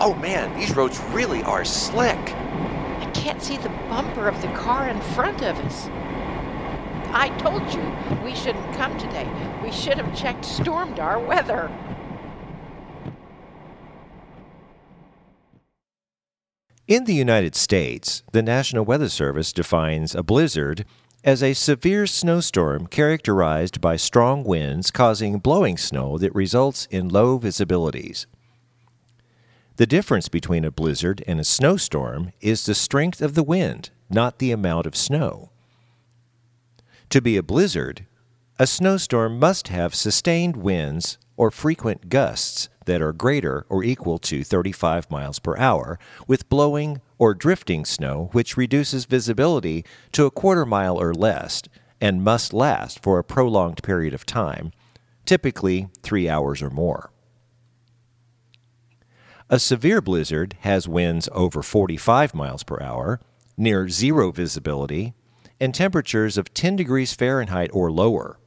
[SPEAKER 1] Oh man, these roads really are slick.
[SPEAKER 4] I can't see the bumper of the car in front of us. I told you we shouldn't come today. We should have checked Stormdar weather.
[SPEAKER 1] In the United States, the National Weather Service defines a blizzard as a severe snowstorm characterized by strong winds causing blowing snow that results in low visibilities. The difference between a blizzard and a snowstorm is the strength of the wind, not the amount of snow. To be a blizzard, a snowstorm must have sustained winds or frequent gusts that are greater or equal to 35 miles per hour, with blowing or drifting snow which reduces visibility to a quarter mile or less and must last for a prolonged period of time, typically three hours or more. A severe blizzard has winds over 45 miles per hour, near zero visibility, and temperatures of 10 degrees Fahrenheit or lower.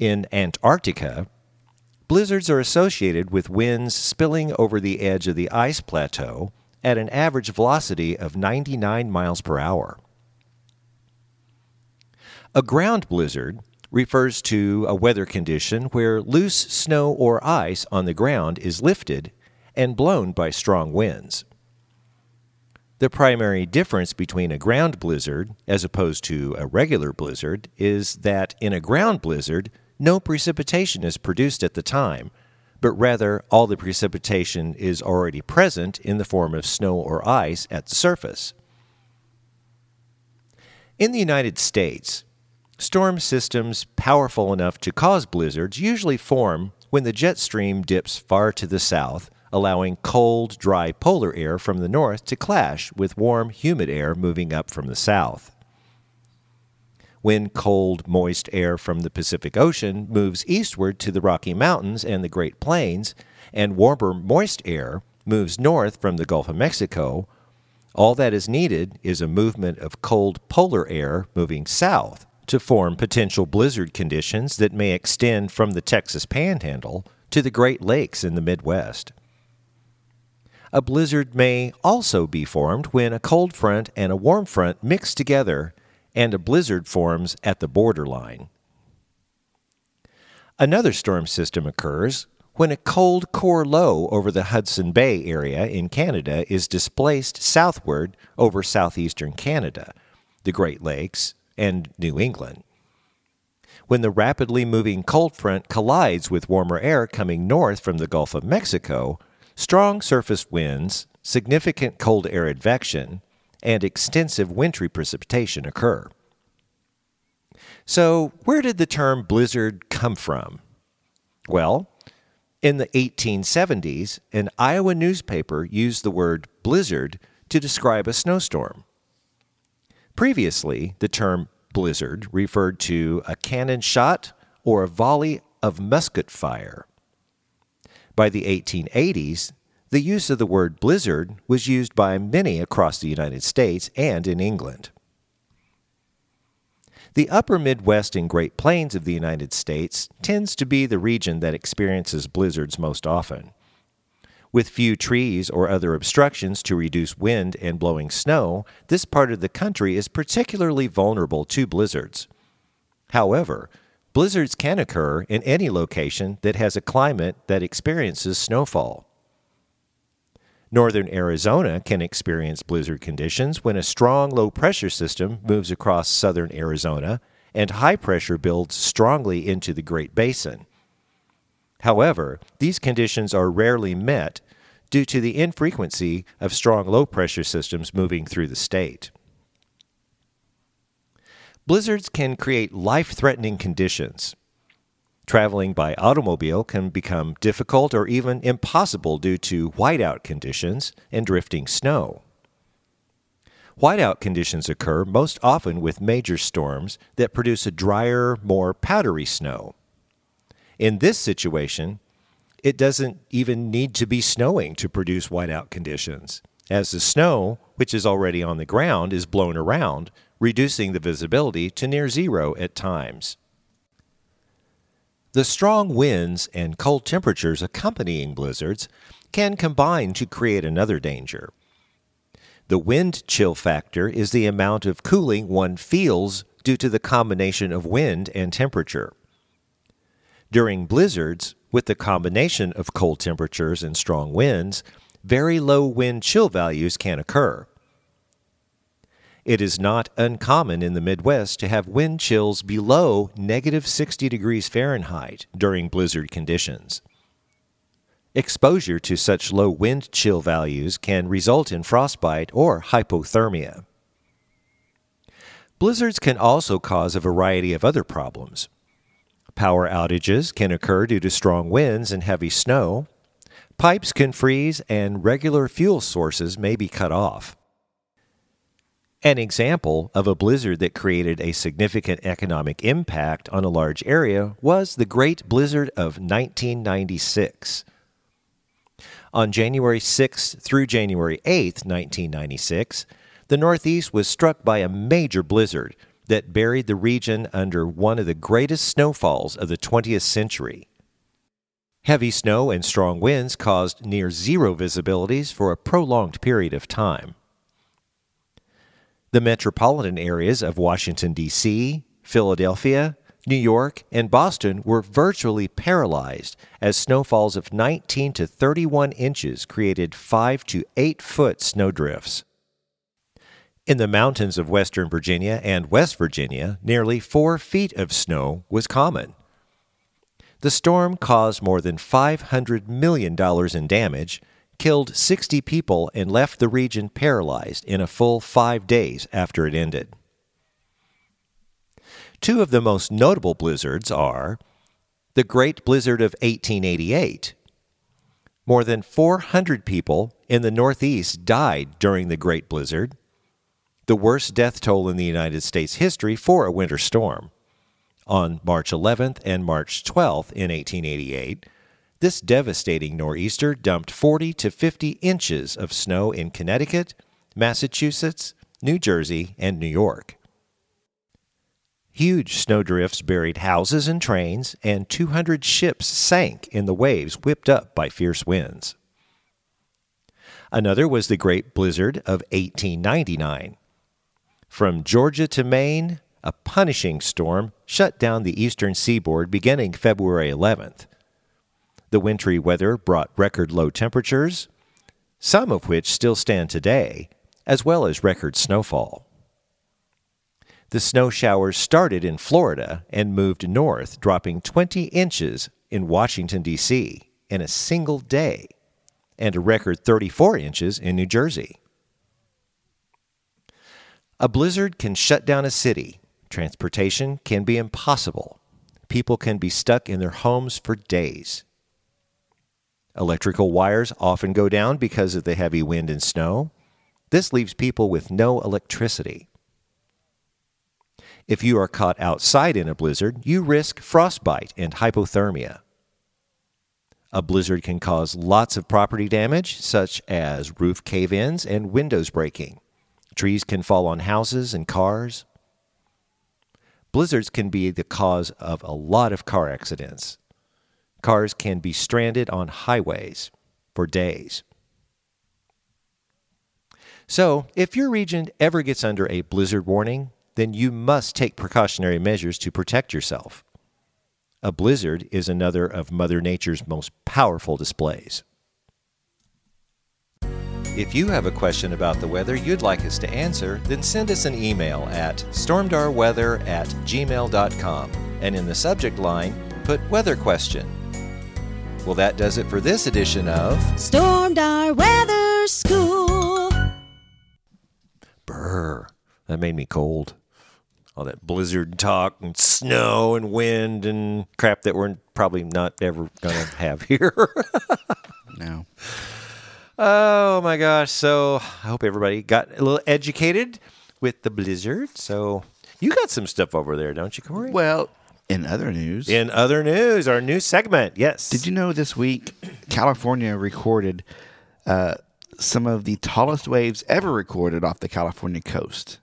[SPEAKER 1] In Antarctica, blizzards are associated with winds spilling over the edge of the ice plateau at an average velocity of 99 miles per hour. A ground blizzard refers to a weather condition where loose snow or ice on the ground is lifted and blown by strong winds. The primary difference between a ground blizzard as opposed to a regular blizzard is that in a ground blizzard, no precipitation is produced at the time, but rather all the precipitation is already present in the form of snow or ice at the surface. In the United States, storm systems powerful enough to cause blizzards usually form when the jet stream dips far to the south, allowing cold, dry polar air from the north to clash with warm, humid air moving up from the south. When cold, moist air from the Pacific Ocean moves eastward to the Rocky Mountains and the Great Plains, and warmer, moist air moves north from the Gulf of Mexico, all that is needed is a movement of cold polar air moving south to form potential blizzard conditions that may extend from the Texas Panhandle to the Great Lakes in the Midwest. A blizzard may also be formed when a cold front and a warm front mix together and a blizzard forms at the borderline. Another storm system occurs when a cold core low over the Hudson Bay area in Canada is displaced southward over southeastern Canada, the Great Lakes, and New England. When the rapidly moving cold front collides with warmer air coming north from the Gulf of Mexico, strong surface winds, significant cold air advection, and extensive wintry precipitation occur. So, where did the term blizzard come from? Well, In the 1870s, an Iowa newspaper used the word blizzard to describe a snowstorm. Previously, the term blizzard referred to a cannon shot or a volley of musket fire. By the 1880s, the use of the word blizzard was used by many across the United States and in England. The upper Midwest and Great Plains of the United States tends to be the region that experiences blizzards most often. With few trees or other obstructions to reduce wind and blowing snow, this part of the country is particularly vulnerable to blizzards. However, blizzards can occur in any location that has a climate that experiences snowfall. Northern Arizona can experience blizzard conditions when a strong low pressure system moves across southern Arizona and high pressure builds strongly into the Great Basin. However, these conditions are rarely met due to the infrequency of strong low pressure systems moving through the state. Blizzards can create life threatening conditions. Traveling by automobile can become difficult or even impossible due to whiteout conditions and drifting snow. Whiteout conditions occur most often with major storms that produce a drier, more powdery snow. In this situation, it doesn't even need to be snowing to produce whiteout conditions, as the snow, which is already on the ground, is blown around, reducing the visibility to near zero at times. The strong winds and cold temperatures accompanying blizzards can combine to create another danger. The wind chill factor is the amount of cooling one feels due to the combination of wind and temperature. During blizzards, with the combination of cold temperatures and strong winds, very low wind chill values can occur. It is not uncommon in the Midwest to have wind chills below negative 60 degrees Fahrenheit during blizzard conditions. Exposure to such low wind chill values can result in frostbite or hypothermia. Blizzards can also cause a variety of other problems. Power outages can occur due to strong winds and heavy snow. Pipes can freeze, and regular fuel sources may be cut off. An example of a blizzard that created a significant economic impact on a large area was the Great Blizzard of 1996. On January 6 through January 8, 1996, the Northeast was struck by a major blizzard that buried the region under one of the greatest snowfalls of the 20th century. Heavy snow and strong winds caused near zero visibilities for a prolonged period of time. The metropolitan areas of Washington, D.C., Philadelphia, New York, and Boston were virtually paralyzed as snowfalls of 19 to 31 inches created 5 to 8 foot snowdrifts. In the mountains of western Virginia and West Virginia, nearly 4 feet of snow was common. The storm caused more than $500 million in damage killed 60 people and left the region paralyzed in a full five days after it ended. Two of the most notable blizzards are the Great Blizzard of 1888. More than 400 people in the Northeast died during the Great Blizzard, the worst death toll in the United States history for a winter storm. On March 11th and March 12th in 1888, this devastating nor'easter dumped 40 to 50 inches of snow in Connecticut, Massachusetts, New Jersey, and New York. Huge snowdrifts buried houses and trains, and 200 ships sank in the waves whipped up by fierce winds. Another was the Great Blizzard of 1899. From Georgia to Maine, a punishing storm shut down the eastern seaboard beginning February 11th. The wintry weather brought record low temperatures, some of which still stand today, as well as record snowfall. The snow showers started in Florida and moved north, dropping 20 inches in Washington, D.C. in a single day, and a record 34 inches in New Jersey. A blizzard can shut down a city. Transportation can be impossible. People can be stuck in their homes for days. Electrical wires often go down because of the heavy wind and snow. This leaves people with no electricity. If you are caught outside in a blizzard, you risk frostbite and hypothermia. A blizzard can cause lots of property damage, such as roof cave ins and windows breaking. Trees can fall on houses and cars. Blizzards can be the cause of a lot of car accidents. Cars can be stranded on highways for days. So, if your region ever gets under a blizzard warning, then you must take precautionary measures to protect yourself. A blizzard is another of Mother Nature's most powerful displays. If you have a question about the weather you'd like us to answer, then send us an email at stormdarweather at gmail.com and in the subject line, put weather question. Well, that does it for this edition of
[SPEAKER 3] Stormdar weather school.
[SPEAKER 1] Brr. That made me cold. All that blizzard talk and snow and wind and crap that we're probably not ever going to have here.
[SPEAKER 2] No.
[SPEAKER 1] oh my gosh. So I hope everybody got a little educated with the blizzard. So you got some stuff over there, don't you, Corey?
[SPEAKER 2] Well, in other news,
[SPEAKER 1] In other news, our new segment. Yes.
[SPEAKER 2] did you know this week California recorded uh, some of the tallest waves ever recorded off the California coast?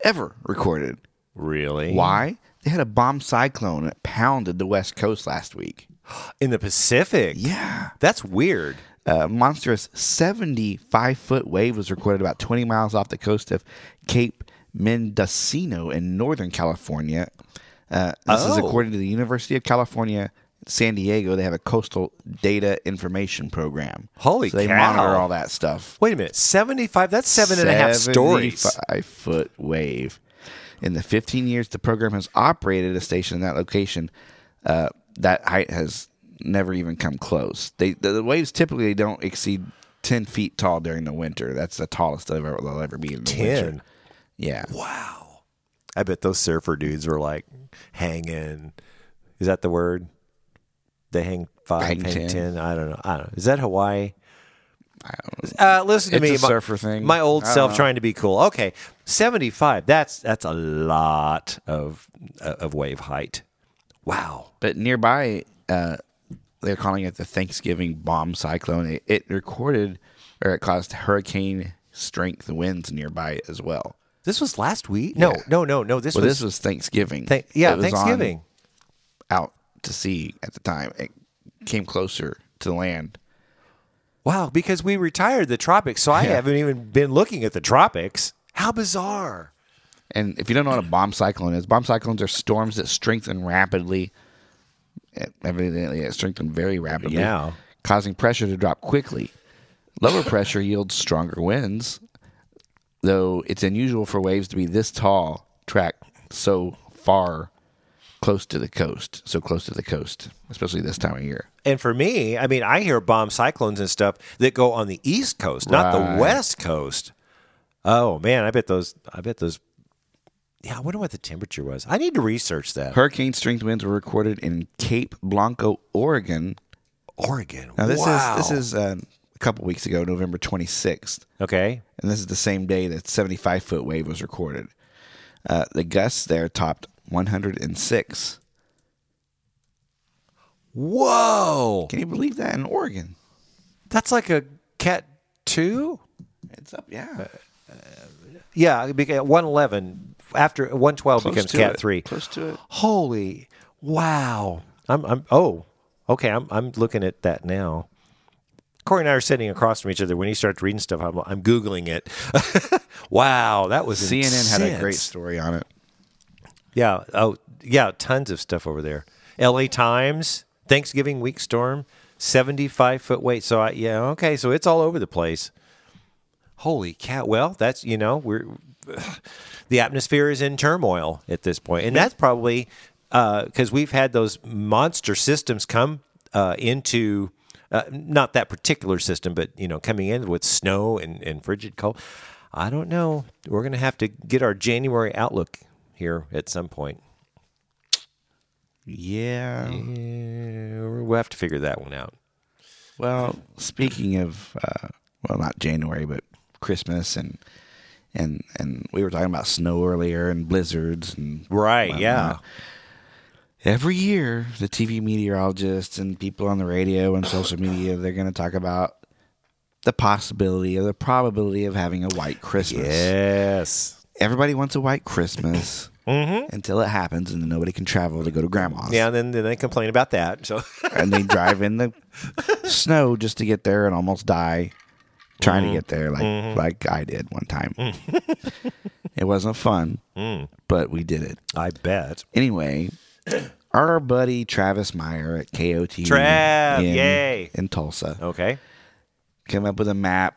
[SPEAKER 2] Ever recorded.
[SPEAKER 1] really?
[SPEAKER 2] Why? They had a bomb cyclone that pounded the west coast last week.
[SPEAKER 1] In the Pacific?
[SPEAKER 2] Yeah.
[SPEAKER 1] That's weird.
[SPEAKER 2] A monstrous 75 foot wave was recorded about 20 miles off the coast of Cape Mendocino in Northern California. Uh, this is
[SPEAKER 1] Oh.
[SPEAKER 2] according to the University of California, San Diego. They have a coastal data information program.
[SPEAKER 1] Holy
[SPEAKER 2] so they
[SPEAKER 1] cow.
[SPEAKER 2] monitor all that stuff.
[SPEAKER 1] Wait a minute. 75? That's seven and a half stories.
[SPEAKER 2] 75 foot wave. In the 15 years the program has operated a station in that location, uh, that height has never even come close. They the, the waves typically don't exceed 10 feet tall during the winter. That's the tallest they'll ever, they'll ever be in the
[SPEAKER 1] 10.
[SPEAKER 2] winter. Yeah.
[SPEAKER 1] Wow. I bet those surfer dudes were like hanging. Is that the word? They hang five,
[SPEAKER 2] Hang
[SPEAKER 1] hang,
[SPEAKER 2] 10.
[SPEAKER 1] ten. I don't know. I don't know. Is that Hawaii?
[SPEAKER 2] I don't know.
[SPEAKER 1] Uh, listen to
[SPEAKER 2] It's
[SPEAKER 1] me,
[SPEAKER 2] a
[SPEAKER 1] my-
[SPEAKER 2] surfer thing.
[SPEAKER 1] My old self
[SPEAKER 2] know.
[SPEAKER 1] trying to be cool. Okay, seventy-five. That's that's a lot of of wave height. Wow.
[SPEAKER 2] But nearby, uh, they're calling it the Thanksgiving bomb cyclone. It, it recorded or it caused hurricane strength winds nearby as well.
[SPEAKER 1] This was last week. No,
[SPEAKER 2] Yeah.
[SPEAKER 1] no, no, no. This
[SPEAKER 2] Well,
[SPEAKER 1] was,
[SPEAKER 2] this was Thanksgiving.
[SPEAKER 1] Thank- yeah,
[SPEAKER 2] It was on
[SPEAKER 1] Thanksgiving.
[SPEAKER 2] out to sea at the time. It came closer to land.
[SPEAKER 1] Wow, because we retired the tropics, so I
[SPEAKER 2] Yeah.
[SPEAKER 1] haven't even been looking at the tropics. How bizarre.
[SPEAKER 2] And if you don't know what a bomb cyclone is, bomb cyclones are storms that strengthen rapidly. Eh, Evidently, it strengthen very rapidly,
[SPEAKER 1] Yeah.
[SPEAKER 2] causing pressure to drop quickly. Lower pressure yields stronger winds, though it's unusual for waves to be this tall, track so far close to the coast, so close to the coast, especially this time of year.
[SPEAKER 1] And for me, I mean, I hear bomb cyclones and stuff that go on the east coast, not
[SPEAKER 2] Right.
[SPEAKER 1] the west coast. Oh man, I bet those. I bet those. Yeah, I wonder what the temperature was. I need to research that.
[SPEAKER 2] Hurricane strength winds were recorded in Cape Blanco, Oregon.
[SPEAKER 1] Oregon.
[SPEAKER 2] Now this
[SPEAKER 1] wow.
[SPEAKER 2] is this is uh, a couple weeks ago, November twenty sixth.
[SPEAKER 1] okay.
[SPEAKER 2] and this is the same day that 75 foot wave was recorded. Uh, the gusts there topped 106.
[SPEAKER 1] Whoa,
[SPEAKER 2] Can you believe that in Oregon?
[SPEAKER 1] that's like a cat two.
[SPEAKER 2] It's up, yeah.
[SPEAKER 1] Yeah, one eleven after one twelve
[SPEAKER 2] Close
[SPEAKER 1] becomes cat
[SPEAKER 2] it.
[SPEAKER 1] three.
[SPEAKER 2] Close to it.
[SPEAKER 1] Holy wow! I'm I'm oh okay. I'm I'm looking at that now. Corey and I are sitting across from each other. When he starts reading stuff, I'm, I'm googling it. wow, that was
[SPEAKER 2] CNN had a great story on it.
[SPEAKER 1] Yeah. Oh, yeah. Tons of stuff over there. L.A. Times Thanksgiving week storm, seventy-five foot wave. So I, yeah, okay. So it's all over the place. Holy cow! Well, that's you know we're the atmosphere is in turmoil at this point, and that's probably because we've had those monster systems come uh, into uh, not that particular system, but you know coming in with snow and, and frigid cold. I don't know. We're going to have to get our January outlook here at some point.
[SPEAKER 2] Yeah.
[SPEAKER 1] Yeah, we'll have to figure that one out.
[SPEAKER 2] Well, speaking of, uh, well, not January, but Christmas and and and we were talking about snow earlier and blizzards and
[SPEAKER 1] Right, yeah.
[SPEAKER 2] Every year, the TV meteorologists and people on the radio and social media, they're going to talk about the possibility or the probability of having a white Christmas.
[SPEAKER 1] Yes.
[SPEAKER 2] Everybody wants a white Christmas until it happens, and then nobody can travel to go to grandma's.
[SPEAKER 1] Mm-hmm. Yeah, and then, then they complain about that. So
[SPEAKER 2] and they drive in the snow just to get there and almost die trying
[SPEAKER 1] Mm-hmm.
[SPEAKER 2] to get there like like I did one time. it wasn't fun,
[SPEAKER 1] Mm.
[SPEAKER 2] but we did it.
[SPEAKER 1] I bet.
[SPEAKER 2] Anyway, our buddy Travis Meyer at KOTV
[SPEAKER 1] Trav,
[SPEAKER 2] in,
[SPEAKER 1] yay.
[SPEAKER 2] in Tulsa
[SPEAKER 1] Okay.
[SPEAKER 2] came up with a map,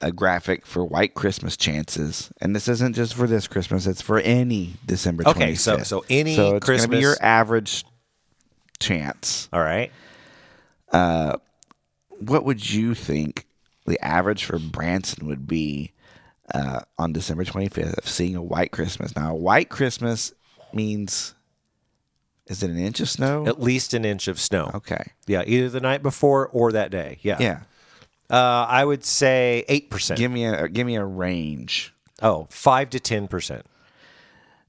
[SPEAKER 2] a graphic for white Christmas chances. And this isn't just for this Christmas, it's for any December 25th.
[SPEAKER 1] Okay, so- so any
[SPEAKER 2] so it's gonna be
[SPEAKER 1] Christmas-
[SPEAKER 2] your average chance.
[SPEAKER 1] All right.
[SPEAKER 2] Uh what would you think the average for Branson would be uh, on December 25th of seeing a white Christmas? Now, a white Christmas means is it an inch of snow?
[SPEAKER 1] At least an inch of snow.
[SPEAKER 2] Okay.
[SPEAKER 1] Yeah, either the night before or that day. Yeah.
[SPEAKER 2] Yeah.
[SPEAKER 1] Uh, I would say 8%.
[SPEAKER 2] Give me a give me a range.
[SPEAKER 1] Oh, five to 10%.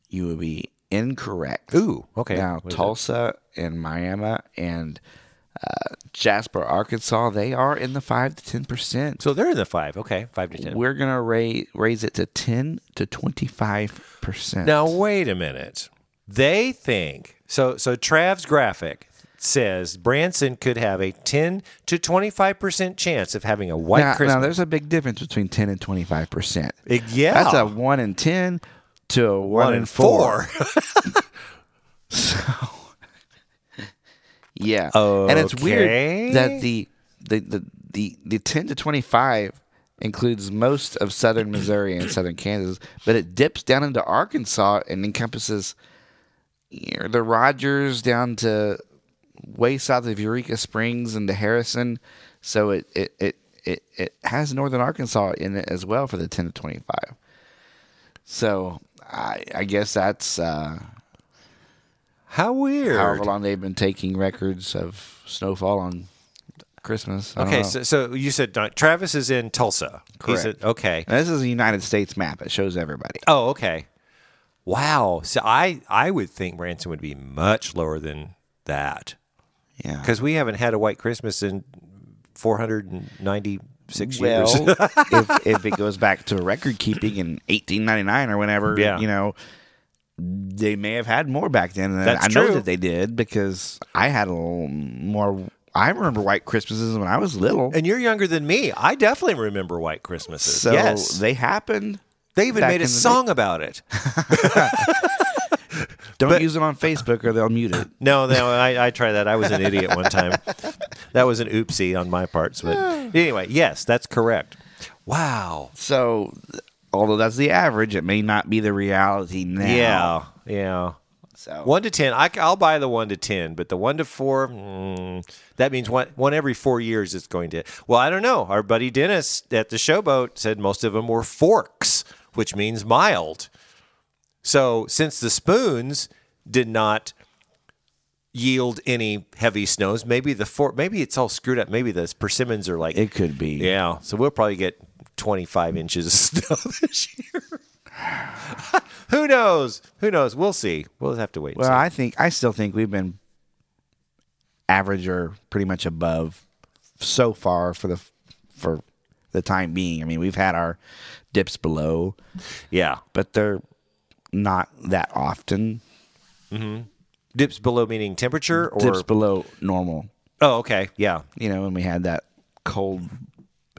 [SPEAKER 2] You would be incorrect.
[SPEAKER 1] Ooh, okay.
[SPEAKER 2] Now,
[SPEAKER 1] What is it?
[SPEAKER 2] Tulsa and Miami and uh, Jasper, Arkansas, they are in the five to ten percent.
[SPEAKER 1] So they're in the 5. Okay, 5 to 10.
[SPEAKER 2] We're gonna raise raise it to ten to twenty five percent.
[SPEAKER 1] Now wait a minute. They think so. So Trav's graphic says Branson could have a ten to twenty five percent chance of having a white
[SPEAKER 2] now,
[SPEAKER 1] Christmas.
[SPEAKER 2] now, there's a big difference between 10 and 25 percent.
[SPEAKER 1] Eh, yeah,
[SPEAKER 2] That's a 1 in 10 to a 1,
[SPEAKER 1] one
[SPEAKER 2] in
[SPEAKER 1] in
[SPEAKER 2] 4.
[SPEAKER 1] four.
[SPEAKER 2] Yeah. And it's weird that the, the, the, the, the 10 to 25 includes most of southern Missouri and southern Kansas, but it dips down into Arkansas and encompasses the Rogers down to way south of Eureka Springs and to Harrison. So it, it, it, it, it has northern Arkansas in it as well for the 10 to 25. So I, I guess that's uh,
[SPEAKER 1] How weird.
[SPEAKER 2] however long they've been taking records of snowfall on Christmas. I
[SPEAKER 1] Okay, so, so you said Travis is in Tulsa. He's
[SPEAKER 2] Correct.
[SPEAKER 1] okay.
[SPEAKER 2] And this is a United States map. It shows everybody.
[SPEAKER 1] Oh, okay. Wow. So I I would think Branson would be much lower than that
[SPEAKER 2] Yeah.
[SPEAKER 1] because we haven't had a white Christmas in four hundred and ninety six
[SPEAKER 2] well,
[SPEAKER 1] years.
[SPEAKER 2] if, if it goes back to record keeping in 1899 or whenever,
[SPEAKER 1] Yeah.
[SPEAKER 2] you know, they may have had more back then.
[SPEAKER 1] That's
[SPEAKER 2] I know
[SPEAKER 1] true.
[SPEAKER 2] that they did because I had a little more. I remember white Christmases when I was little.
[SPEAKER 1] And you're younger than me. I definitely remember white Christmases.
[SPEAKER 2] So
[SPEAKER 1] yes. They,
[SPEAKER 2] they
[SPEAKER 1] even
[SPEAKER 2] back
[SPEAKER 1] made a song about it.
[SPEAKER 2] Don't use it on Facebook or they'll mute it.
[SPEAKER 1] No, no, I, I tried that. I was an idiot one time. That was an oopsie on my part. But anyway, yes, that's correct. Wow.
[SPEAKER 2] So, although that's the average, it may not be the reality now.
[SPEAKER 1] Yeah. Yeah.
[SPEAKER 2] So
[SPEAKER 1] One to ten, I, will buy the one to ten, but the one to four, mm, that means one one every four years. It's going to. Well, I don't know. Our buddy Dennis at the showboat said most of them were forks, which means mild. So since the spoons did not yield any heavy snows, maybe the fork, maybe it's all screwed up. Maybe the persimmons are like,
[SPEAKER 2] it could be.
[SPEAKER 1] yeah. So we'll probably get twenty five inches of snow this year. Who knows? Who knows? We'll see. We'll have to wait.
[SPEAKER 2] Well,
[SPEAKER 1] see.
[SPEAKER 2] I think I still think we've been average or pretty much above so far for the for the time being. I mean, we've had our dips below,
[SPEAKER 1] Yeah.
[SPEAKER 2] but they're not that often.
[SPEAKER 1] Dips below meaning temperature or
[SPEAKER 2] dips below normal.
[SPEAKER 1] Oh, okay. Yeah.
[SPEAKER 2] You know, when we had that cold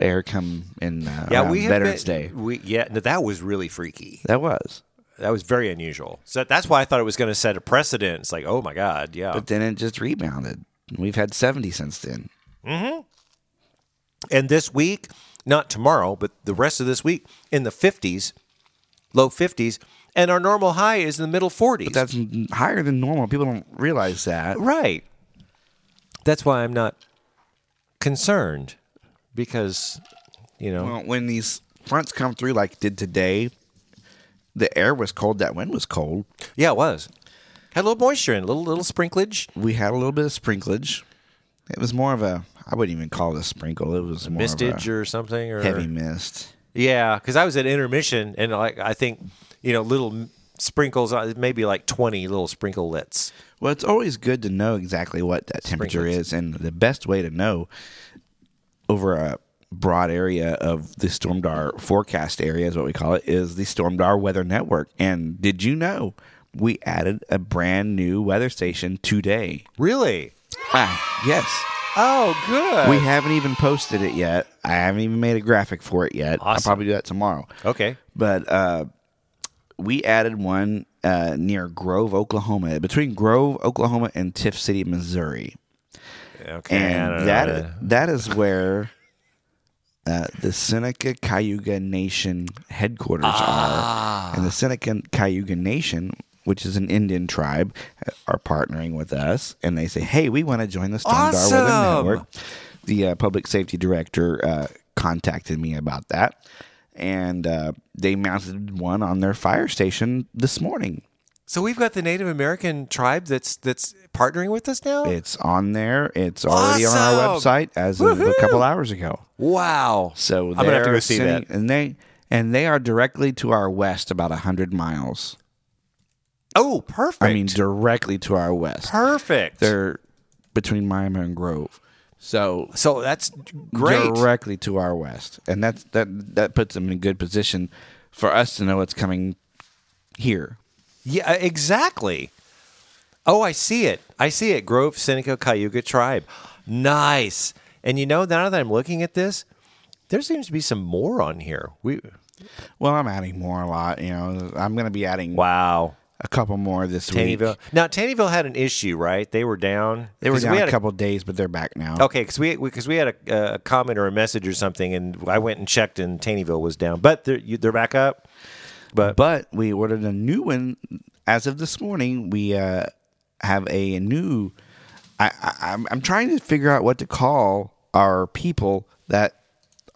[SPEAKER 2] air come in uh,
[SPEAKER 1] Yeah, we
[SPEAKER 2] Veterans
[SPEAKER 1] been-
[SPEAKER 2] Day.
[SPEAKER 1] We yeah, no, that was really freaky.
[SPEAKER 2] That was,
[SPEAKER 1] That was very unusual. So that's why I thought it was going to set a precedent. It's like, oh my god, yeah.
[SPEAKER 2] but then it just rebounded. We've had seventy since then.
[SPEAKER 1] and this week, not tomorrow, but the rest of this week in the 50s, low 50s, and our normal high is in the middle 40s.
[SPEAKER 2] That's higher than normal. People don't realize that.
[SPEAKER 1] right. That's why I'm not concerned because you know,
[SPEAKER 2] Well, when these fronts come through like did today, the air was cold. That wind was cold.
[SPEAKER 1] yeah, it was. Had a little moisture in, a little little sprinklage.
[SPEAKER 2] We had a little bit of sprinklage. It was more of a I wouldn't even call it a sprinkle. It was more
[SPEAKER 1] mistage
[SPEAKER 2] of
[SPEAKER 1] or something, or
[SPEAKER 2] heavy mist.
[SPEAKER 1] Yeah, because I was at intermission, and like I think you know little sprinkles, uh, maybe like twenty little sprinklelets.
[SPEAKER 2] Well, it's always good to know exactly what that temperature
[SPEAKER 1] Sprinklets.
[SPEAKER 2] is, and the best way to know over a broad area of the Stormdar forecast area is what we call it is the Stormdar Weather Network. And did you know we added a brand new weather station today?
[SPEAKER 1] Really?
[SPEAKER 2] Ah, yes.
[SPEAKER 1] Oh, good.
[SPEAKER 2] We haven't even posted it yet. I haven't even made a graphic for it yet. I'll probably do that tomorrow.
[SPEAKER 1] okay.
[SPEAKER 2] But uh, we added one uh, near Grove, Oklahoma, between Grove, Oklahoma, and Tiff City, Missouri.
[SPEAKER 1] Okay.
[SPEAKER 2] And that that is where uh, the Seneca Cayuga Nation headquarters
[SPEAKER 1] Ah.
[SPEAKER 2] are, and the Seneca Cayuga Nation, which is an Indian tribe, are partnering with us, and they say, "Hey, we want to join the Weather
[SPEAKER 1] Awesome.
[SPEAKER 2] Network." The uh, public safety director uh, contacted me about that, and uh, they mounted one on their fire station this morning.
[SPEAKER 1] So we've got the Native American tribe that's that's partnering with us now.
[SPEAKER 2] It's on there. It's already on our website as of a couple hours ago.
[SPEAKER 1] wow.
[SPEAKER 2] So
[SPEAKER 1] I'm gonna have to go see
[SPEAKER 2] sending-
[SPEAKER 1] that.
[SPEAKER 2] and they and they are directly to our west, about hundred miles.
[SPEAKER 1] Oh, perfect.
[SPEAKER 2] I mean, directly to our west.
[SPEAKER 1] perfect.
[SPEAKER 2] They're between Miami and Grove, so
[SPEAKER 1] so that's great.
[SPEAKER 2] directly to our west, and that's that that puts them in a good position for us to know what's coming here.
[SPEAKER 1] Yeah, exactly. Oh, I see it. I see it. Grove Seneca Cayuga tribe. Nice. And you know, now that I'm looking at this, there seems to be some more on here. We
[SPEAKER 2] Well, I'm adding more a lot. You know, I'm going to be adding
[SPEAKER 1] wow.
[SPEAKER 2] A couple more this week.
[SPEAKER 1] Taneyville. Now Taneyville had an issue, right? They were down.
[SPEAKER 2] They were down
[SPEAKER 1] we
[SPEAKER 2] a
[SPEAKER 1] had Oh,
[SPEAKER 2] couple days, but they're back now.
[SPEAKER 1] Okay, because we because we, had a, a comment or a message or something, and I went and checked, and Taneyville was down, but they're you, they're back up. But,
[SPEAKER 2] But we ordered a new one as of this morning. We uh, have a new. I, I, I'm I'm trying to figure out what to call our people that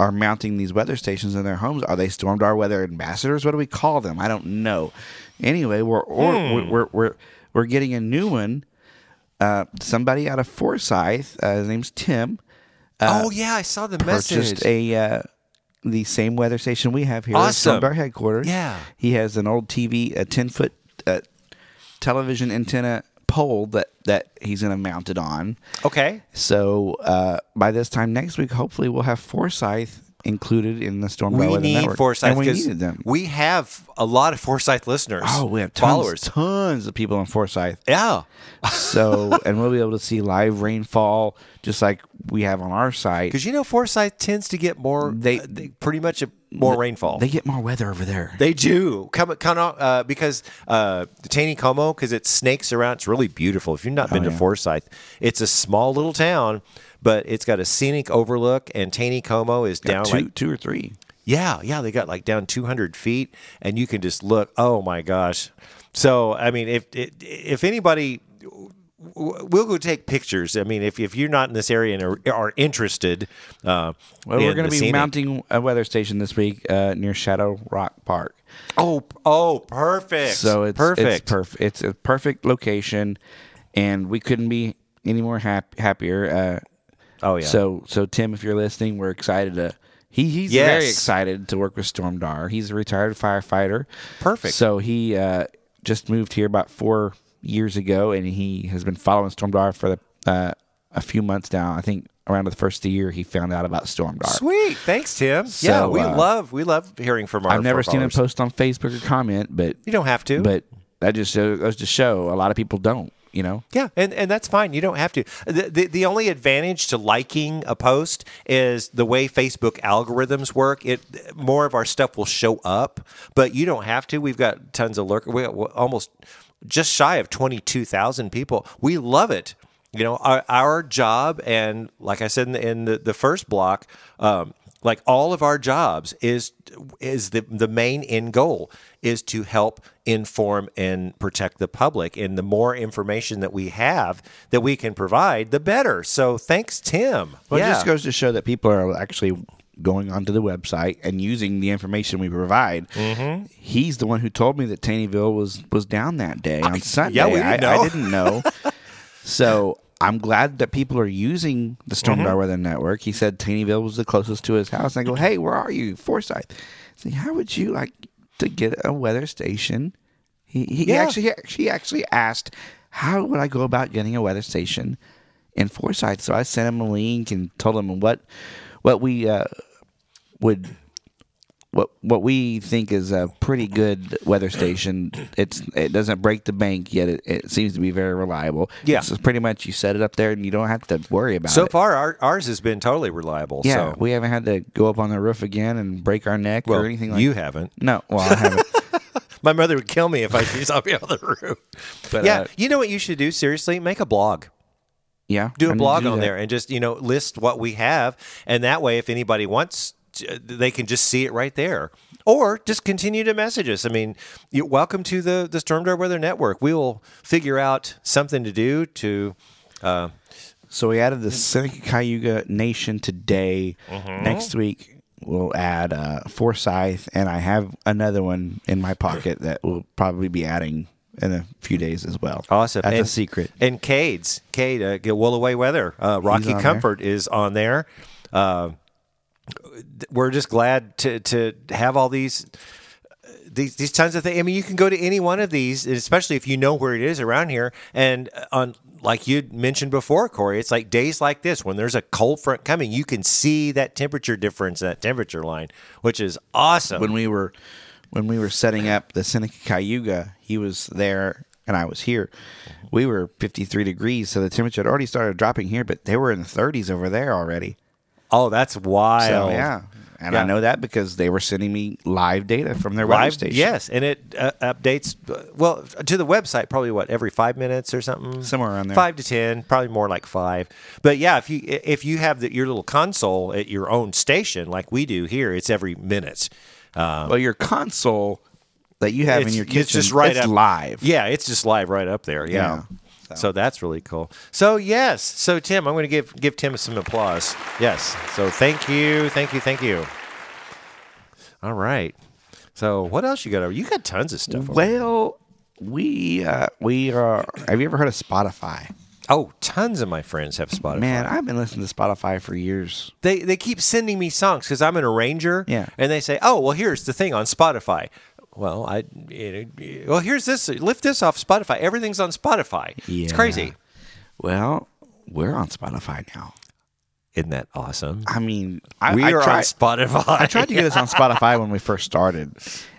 [SPEAKER 2] are mounting these weather stations in their homes. Are they Stormdar weather ambassadors? What do we call them? I don't know. Anyway, we're or, we're, we're we're we're getting a new one. Uh, somebody out of Forsyth, uh, his name's Tim,
[SPEAKER 1] oh yeah, I saw the message.
[SPEAKER 2] purchased a uh, the same weather station we have here
[SPEAKER 1] Awesome.
[SPEAKER 2] at Stormdar headquarters.
[SPEAKER 1] Yeah.
[SPEAKER 2] he has an old TV, a ten foot uh, television antenna pole that that he's going to mount it on.
[SPEAKER 1] okay,
[SPEAKER 2] So uh, by this time next week, hopefully, we'll have Forsyth included in the Storm
[SPEAKER 1] we need
[SPEAKER 2] Network.
[SPEAKER 1] Forsyth
[SPEAKER 2] and we needed them.
[SPEAKER 1] we have a lot of Forsyth listeners.
[SPEAKER 2] Oh, we have tons,
[SPEAKER 1] followers.
[SPEAKER 2] tons of people in Forsyth.
[SPEAKER 1] Yeah,
[SPEAKER 2] So, and we'll be able to see live rainfall just like we have on our site.
[SPEAKER 1] because you know Forsyth tends to get more.
[SPEAKER 2] They-
[SPEAKER 1] They, they pretty much a, more rainfall.
[SPEAKER 2] They get more weather over there.
[SPEAKER 1] They do come uh, because uh, the Taneycomo because it snakes around. It's really beautiful. If you've not been to
[SPEAKER 2] Oh, yeah.
[SPEAKER 1] Forsyth, it's a small little town, but it's got a scenic overlook. And Taneycomo is down
[SPEAKER 2] two,
[SPEAKER 1] like
[SPEAKER 2] two or three.
[SPEAKER 1] yeah, yeah. They got like down two hundred feet, and you can just look. Oh my gosh! So I mean, if if, anybody. We'll go take pictures. I mean, if, if you're not in this area and are, are interested, uh,
[SPEAKER 2] Well,
[SPEAKER 1] in
[SPEAKER 2] we're going to be
[SPEAKER 1] scenic-
[SPEAKER 2] mounting a weather station this week uh, near Shadow Rock Park.
[SPEAKER 1] Oh, oh, perfect!
[SPEAKER 2] So it's
[SPEAKER 1] perfect.
[SPEAKER 2] It's perfect. It's a perfect location, and we couldn't be any more hap- happier. Uh,
[SPEAKER 1] Oh yeah.
[SPEAKER 2] So so Tim, if you're listening, we're excited to. He, he's very excited to work with Stormdar. He's a retired firefighter.
[SPEAKER 1] Perfect.
[SPEAKER 2] So he uh, just moved here about four years ago, and he has been following Stormdar for the, uh, a few months now. I think around the first of the year, he found out about Stormdar.
[SPEAKER 1] Sweet, thanks, Tim. yeah, we
[SPEAKER 2] uh,
[SPEAKER 1] love we love hearing from our.
[SPEAKER 2] I've never seen him post on Facebook or comment, but
[SPEAKER 1] You don't have to,
[SPEAKER 2] but that just goes to show a lot of people don't. You know,
[SPEAKER 1] yeah, and and that's fine. You don't have to. The, the the only advantage to liking a post is the way Facebook algorithms work. It more of our stuff will show up, but you don't have to. We've got tons of lurkers. We almost just shy of twenty two thousand people. We love it. You know, our, our job, and like I said in the, in the, the first block, um, like all of our jobs is is the the main end goal is to help inform and protect the public and the more information that we have that we can provide the better so thanks tim
[SPEAKER 2] well,
[SPEAKER 1] yeah
[SPEAKER 2] it just goes to show that people are actually going onto the website and using the information we provide. Mm-hmm. He's the one who told me that Taneyville was was down that day on Sunday.
[SPEAKER 1] yeah, we didn't
[SPEAKER 2] I, I didn't know. so I'm glad that people are using the
[SPEAKER 1] Mm-hmm.
[SPEAKER 2] Weather Network. He said Taneyville was the closest to his house. And I go, hey, where are you? Forsyth. See, how would you like to get a weather station? He, he
[SPEAKER 1] Yeah.
[SPEAKER 2] actually he actually asked, how would I go about getting a weather station in Forsyth? So I sent him a link and told him what what we uh, would what what we think is a pretty good weather station. It's it doesn't break the bank yet. It, it seems to be very reliable.
[SPEAKER 1] Yeah.
[SPEAKER 2] it's pretty much you set it up there and you don't have to worry about
[SPEAKER 1] So
[SPEAKER 2] it.
[SPEAKER 1] So far, our, ours has been totally reliable.
[SPEAKER 2] yeah,
[SPEAKER 1] so.
[SPEAKER 2] we haven't had to go up on the roof again and break our neck
[SPEAKER 1] well,
[SPEAKER 2] or anything like.
[SPEAKER 1] you haven't.
[SPEAKER 2] No, well I haven't.
[SPEAKER 1] My mother would kill me if I saw me on the roof.
[SPEAKER 2] But,
[SPEAKER 1] yeah,
[SPEAKER 2] uh,
[SPEAKER 1] you know what you should do? Seriously, make a blog.
[SPEAKER 2] yeah,
[SPEAKER 1] do
[SPEAKER 2] I
[SPEAKER 1] a
[SPEAKER 2] need to
[SPEAKER 1] blog
[SPEAKER 2] do
[SPEAKER 1] on
[SPEAKER 2] that.
[SPEAKER 1] there and just you know list what we have and that way if anybody wants to- they can just see it right there or just continue to message us i mean you're welcome to the the Stormdar weather network we will figure out something to do to uh,
[SPEAKER 2] So we added the Seneca Cayuga Nation today.
[SPEAKER 1] Mm-hmm.
[SPEAKER 2] Next week we'll add uh, Forsyth, and I have another one in my pocket that we'll probably be adding in a few days as well.
[SPEAKER 1] awesome
[SPEAKER 2] That's
[SPEAKER 1] and,
[SPEAKER 2] a secret.
[SPEAKER 1] and cade's cade uh, get Willoway weather uh, rocky comfort is on there uh, we're just glad to to have all these these these tons of things. I mean, you can go to any one of these, especially if you know where it is around here. And uh, on like you mentioned before, Corey, it's like days like this when there's a cold front coming, you can see that temperature difference, that temperature line, which is awesome.
[SPEAKER 2] When we were when we were setting up the Seneca Cayuga, he was there and I was here. We were 53 degrees, so the temperature had already started dropping here, but they were in the 30s over there already.
[SPEAKER 1] Oh, that's wild.
[SPEAKER 2] So yeah, and
[SPEAKER 1] Yeah.
[SPEAKER 2] I know that because they were sending me live data from their
[SPEAKER 1] Live,
[SPEAKER 2] station.
[SPEAKER 1] yes, and it uh, updates uh, well to the website probably what every five minutes or something,
[SPEAKER 2] Somewhere around there.
[SPEAKER 1] five to ten, probably more like five. But yeah, if you if you have the, your little console at your own station like we do here, it's every minute. Um,
[SPEAKER 2] Well, your console that you have in your kitchen,
[SPEAKER 1] it's just right
[SPEAKER 2] it's
[SPEAKER 1] up
[SPEAKER 2] live.
[SPEAKER 1] Yeah, it's just live right up there. Yeah.
[SPEAKER 2] Yeah.
[SPEAKER 1] So. that's really cool. So yes, so Tim, I'm going to give give Tim some applause. Yes. So thank you, thank you, thank you. All right. So what else you got? over? You got tons of stuff. over.
[SPEAKER 2] Well, we uh, we are. Have you ever heard of Spotify?
[SPEAKER 1] Oh, tons of my friends have Spotify.
[SPEAKER 2] Man, I've been listening to Spotify for years.
[SPEAKER 1] they they keep sending me songs because I'm an arranger.
[SPEAKER 2] Yeah.
[SPEAKER 1] And they say, oh, well, here's the thing on Spotify. Well, I you know, well here's this. Lift this off Spotify. Everything's on Spotify. It's crazy.
[SPEAKER 2] Well, we're on Spotify now.
[SPEAKER 1] Isn't that awesome?
[SPEAKER 2] I mean, I,
[SPEAKER 1] we
[SPEAKER 2] I
[SPEAKER 1] are
[SPEAKER 2] tried,
[SPEAKER 1] on Spotify.
[SPEAKER 2] I tried to get us on Spotify when we first started,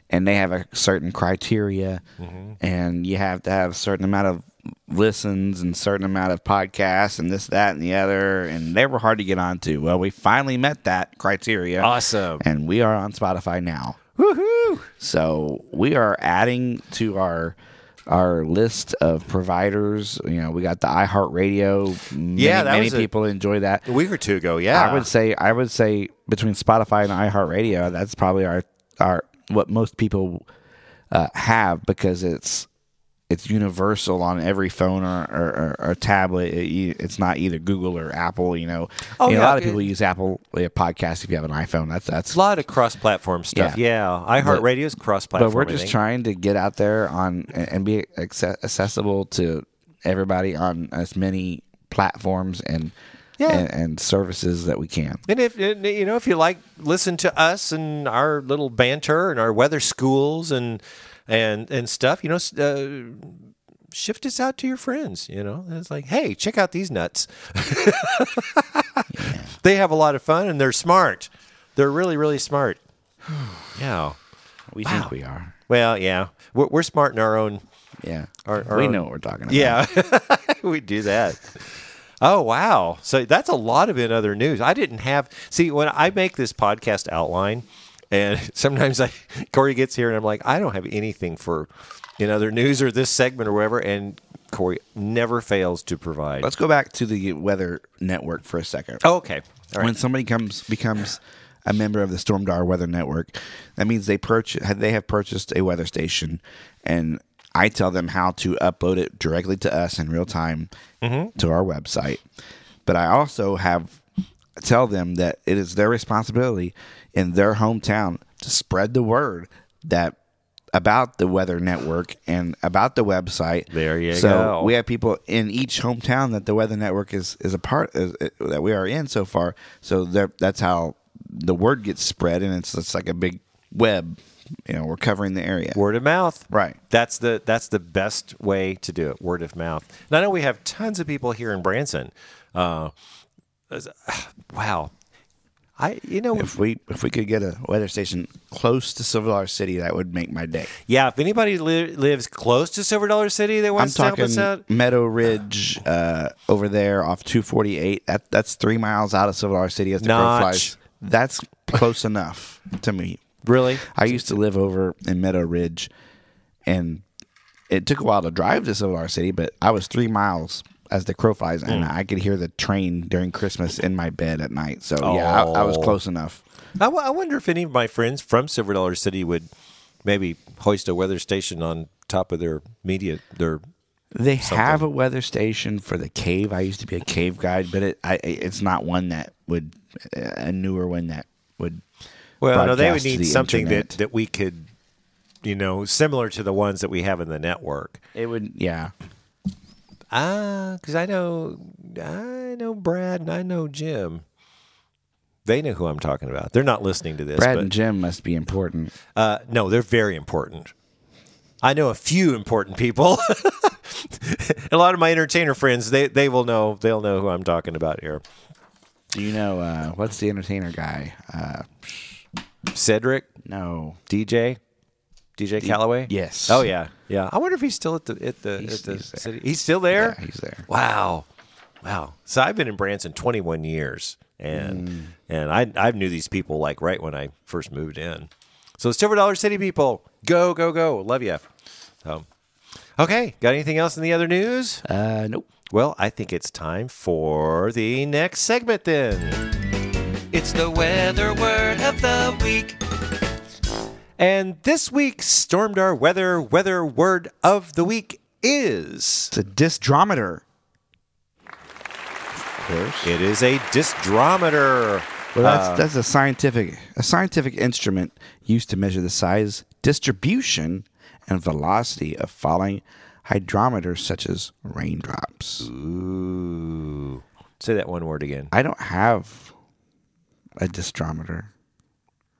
[SPEAKER 2] and they have a certain criteria,
[SPEAKER 1] Mm-hmm.
[SPEAKER 2] and you have to have a certain amount of listens and certain amount of podcasts and this, that, and the other, and they were hard to get onto. Well, we finally met that criteria.
[SPEAKER 1] Awesome.
[SPEAKER 2] and we are on Spotify now.
[SPEAKER 1] Woohoo!
[SPEAKER 2] So we are adding to our our list of providers. You know, we got the iHeartRadio. Many,
[SPEAKER 1] Yeah, that
[SPEAKER 2] many
[SPEAKER 1] was a-
[SPEAKER 2] people enjoy that.
[SPEAKER 1] A week or two ago, yeah.
[SPEAKER 2] I would say I would say between Spotify and iHeartRadio, that's probably our our what most people uh, have because it's it's universal on every phone or, or, or, or tablet. It- it's not either Google or Apple. You know,
[SPEAKER 1] Oh, yeah,
[SPEAKER 2] a lot of
[SPEAKER 1] it-
[SPEAKER 2] people use Apple uh, podcasts if you have an iPhone. That's that's
[SPEAKER 1] a lot of cross-platform stuff. Yeah,
[SPEAKER 2] Yeah.
[SPEAKER 1] iHeartRadio is cross-platform.
[SPEAKER 2] but we're just trying to get out there on and and be accessible to everybody on as many platforms and
[SPEAKER 1] Yeah.
[SPEAKER 2] and, and services that we can.
[SPEAKER 1] And if you know, if you like, listen to us and our little banter and our weather schools and and and stuff. You know, uh, shift this out to your friends. You know, it's like, hey, check out these nuts. They have a lot of fun and they're smart. They're really, really smart. yeah.
[SPEAKER 2] We
[SPEAKER 1] Wow.
[SPEAKER 2] think we are.
[SPEAKER 1] Well, yeah, we're, we're smart in our own.
[SPEAKER 2] Yeah,
[SPEAKER 1] Our- our
[SPEAKER 2] we
[SPEAKER 1] own-
[SPEAKER 2] know what we're talking about.
[SPEAKER 1] Yeah, we do that. Oh wow! So that's a lot of in other news. I didn't have see when I make this podcast outline, and sometimes I Corey gets here and I'm like, I don't have anything for in other news or this segment or whatever, and Corey never fails to provide.
[SPEAKER 2] Let's go back to the weather network for a second.
[SPEAKER 1] oh, okay, all right.
[SPEAKER 2] When somebody comes becomes a member of the Stormdar Weather Network, that means they purchase they have purchased a weather station, and I tell them how to upload it directly to us in real time mm-hmm. to our website. But I also have tell them that it is their responsibility in their hometown to spread the word that about the Weather Network and about the website.
[SPEAKER 1] There you
[SPEAKER 2] so
[SPEAKER 1] go.
[SPEAKER 2] we have people in each hometown that the Weather Network is is a part is, that we are in so far. So that's how the word gets spread, and it's it's like a big web. You know, we're covering the area.
[SPEAKER 1] Word of mouth.
[SPEAKER 2] Right.
[SPEAKER 1] That's the that's the best way to do it. Word of mouth. And I know we have tons of people here in Branson. Uh, wow. I you know
[SPEAKER 2] If we if we could get a weather station close to Silver Dollar City, that would make my day.
[SPEAKER 1] yeah. If anybody li- lives close to Silver Dollar City that
[SPEAKER 2] I'm
[SPEAKER 1] wants to help us
[SPEAKER 2] talking
[SPEAKER 1] out,
[SPEAKER 2] Meadow Ridge uh, over there off 248. That that's three miles out of Silver Dollar City as the crow
[SPEAKER 1] Notch.
[SPEAKER 2] flies. That's close enough to me.
[SPEAKER 1] really?
[SPEAKER 2] I used to live over in Meadow Ridge, and it took a while to drive to Silver Dollar City, but I was three miles as the crow flies, and
[SPEAKER 1] Hmm.
[SPEAKER 2] I could hear the train during Christmas in my bed at night. So yeah, I, I was
[SPEAKER 1] Oh.
[SPEAKER 2] close enough.
[SPEAKER 1] I, w- I wonder if any of my friends from Silver Dollar City would maybe hoist a weather station on top of their media. Their
[SPEAKER 2] They have a weather station for the cave. I used to be a cave guide, but it I, it's not one that would a newer one that would.
[SPEAKER 1] well, no, they would need
[SPEAKER 2] the
[SPEAKER 1] something that that we could, you know, similar to the ones that we have in the network.
[SPEAKER 2] it would. Yeah,
[SPEAKER 1] Ah, because I know, I know Brad and I know Jim. They know who I'm talking about. They're not listening to this,
[SPEAKER 2] Brad
[SPEAKER 1] but
[SPEAKER 2] and Jim must be important.
[SPEAKER 1] uh, no, they're very important. I know a few important people. a lot of my entertainer friends, they they will know. They'll know who I'm talking about here.
[SPEAKER 2] Do you know uh, what's the entertainer guy? Uh,
[SPEAKER 1] Cedric,
[SPEAKER 2] no,
[SPEAKER 1] DJ, DJ Calloway.
[SPEAKER 2] yes.
[SPEAKER 1] Oh yeah, yeah. I wonder if he's still at the at the
[SPEAKER 2] He's-
[SPEAKER 1] at the
[SPEAKER 2] he's there.
[SPEAKER 1] city. He's still there.
[SPEAKER 2] Yeah, he's there.
[SPEAKER 1] Wow, wow. So I've been in Branson 21 years, and and I I knew these people like right when I first moved in. So Silver Dollar City people, go go go! Love you. So, okay, got anything else in the other news?
[SPEAKER 2] Uh, nope.
[SPEAKER 1] Well, I think it's time for the next segment then. It's the weather word of the week. And this week's Stormdar weather weather word of the week is
[SPEAKER 2] It's a disdrometer. Of course.
[SPEAKER 1] it is a disdrometer.
[SPEAKER 2] Well, that's uh, that's a scientific a scientific instrument used to measure the size, distribution, and velocity of falling hydrometers such as raindrops.
[SPEAKER 1] Ooh. Say that one word again.
[SPEAKER 2] I don't have a disdrometer.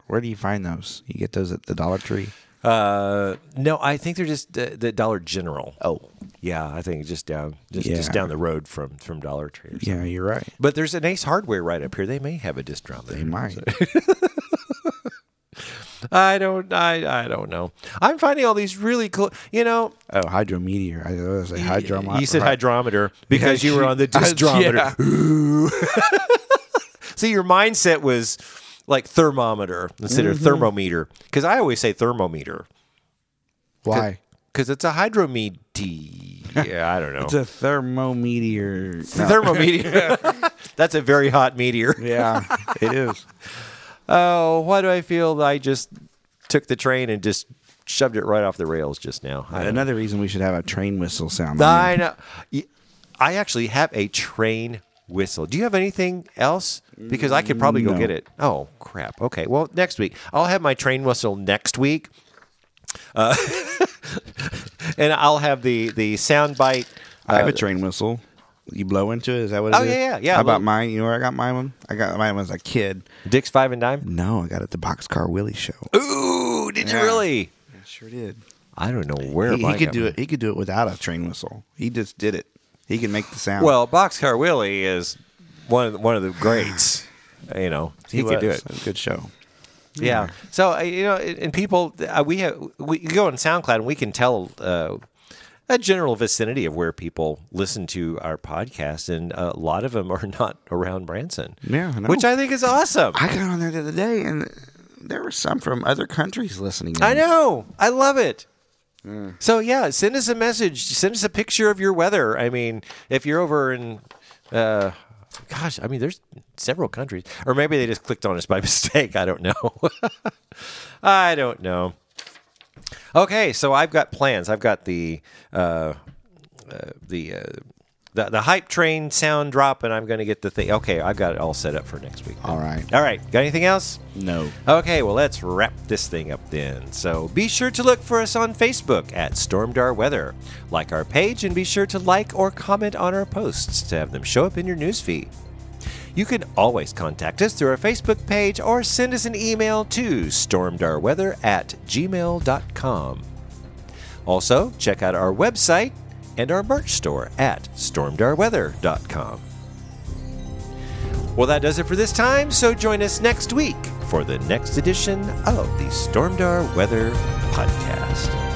[SPEAKER 2] Where do you find those? You get those at the Dollar Tree.
[SPEAKER 1] Uh, no, I think they're just uh, the Dollar General.
[SPEAKER 2] Oh,
[SPEAKER 1] Yeah, I think just down just,
[SPEAKER 2] Yeah.
[SPEAKER 1] just down the road from from Dollar Tree. Or something.
[SPEAKER 2] yeah, you're right.
[SPEAKER 1] But there's an Ace Hardware right up here. They may have a disdrometer.
[SPEAKER 2] They might.
[SPEAKER 1] I don't. I. I don't know. I'm finding all these really cool. You know,
[SPEAKER 2] oh, hydrometeor. I was a hydrometer.
[SPEAKER 1] you said hydrometer because you were on the disdrometer.
[SPEAKER 2] yeah.
[SPEAKER 1] See, your mindset was like thermometer instead
[SPEAKER 2] Mm-hmm.
[SPEAKER 1] of thermometer. Because I always say thermometer
[SPEAKER 2] Why?
[SPEAKER 1] because it's a hydrometer. Yeah, I don't know.
[SPEAKER 2] It's a thermometeor. No.
[SPEAKER 1] thermometer. That's a very hot meteor.
[SPEAKER 2] yeah, it is.
[SPEAKER 1] Oh, why do I feel I just took the train and just shoved it right off the rails just now? I don't know.
[SPEAKER 2] Another reason we should have a train whistle sound.
[SPEAKER 1] I know. Y- I actually have a train whistle. Do you have anything else? Because I could probably go
[SPEAKER 2] No.
[SPEAKER 1] get it. Oh crap. Okay. Well, next week I'll have my train whistle next week, uh, and I'll have the the sound bite.
[SPEAKER 2] I have
[SPEAKER 1] uh,
[SPEAKER 2] a train whistle. You blow into it. Is that what it
[SPEAKER 1] Oh,
[SPEAKER 2] is?
[SPEAKER 1] yeah, yeah, yeah.
[SPEAKER 2] How about mine? You know where I got mine? One? I got mine when I was a kid.
[SPEAKER 1] Dick's Five and Dime.
[SPEAKER 2] No, I got it at the Boxcar Willie show.
[SPEAKER 1] Ooh, did you really?
[SPEAKER 2] I sure did.
[SPEAKER 1] I don't know where
[SPEAKER 2] He, he could do
[SPEAKER 1] mine.
[SPEAKER 2] it. He could do it without a train whistle. He just did it. He can make the sound.
[SPEAKER 1] Well, Boxcar Willie is one of the, one of the greats. you know, he, could do it.
[SPEAKER 2] good show.
[SPEAKER 1] Yeah. So uh, you know, and people, uh, we have we go on SoundCloud and we can tell uh, a general vicinity of where people listen to our podcast, and a lot of them are not around Branson.
[SPEAKER 2] Yeah, I
[SPEAKER 1] which I think is awesome.
[SPEAKER 2] I got on there the other day, and there were some from other countries listening.
[SPEAKER 1] I know. I love it. So yeah, send us a message. Send us a picture of your weather. I mean, if you're over in, uh, gosh, I mean, there's several countries, or maybe they just clicked on us by mistake. I don't know. I don't know. Okay, so I've got plans. I've got the uh, uh, the uh, the, the hype train sound drop, and I'm going to get the thing. Okay, I've got it all set up for next week.
[SPEAKER 2] All right.
[SPEAKER 1] All right. Got anything else?
[SPEAKER 2] No.
[SPEAKER 1] Okay, well, let's wrap this thing up then. So be sure to look for us on Facebook at Stormdar Weather. Like our page and be sure to like or comment on our posts to have them show up in your newsfeed. You can always contact us through our Facebook page or send us an email to stormdarweather at gmail.com. Also, check out our website and our merch store at stormdarweather.com. Well, that does it for this time, so join us next week for the next edition of the Stormdar Weather Podcast.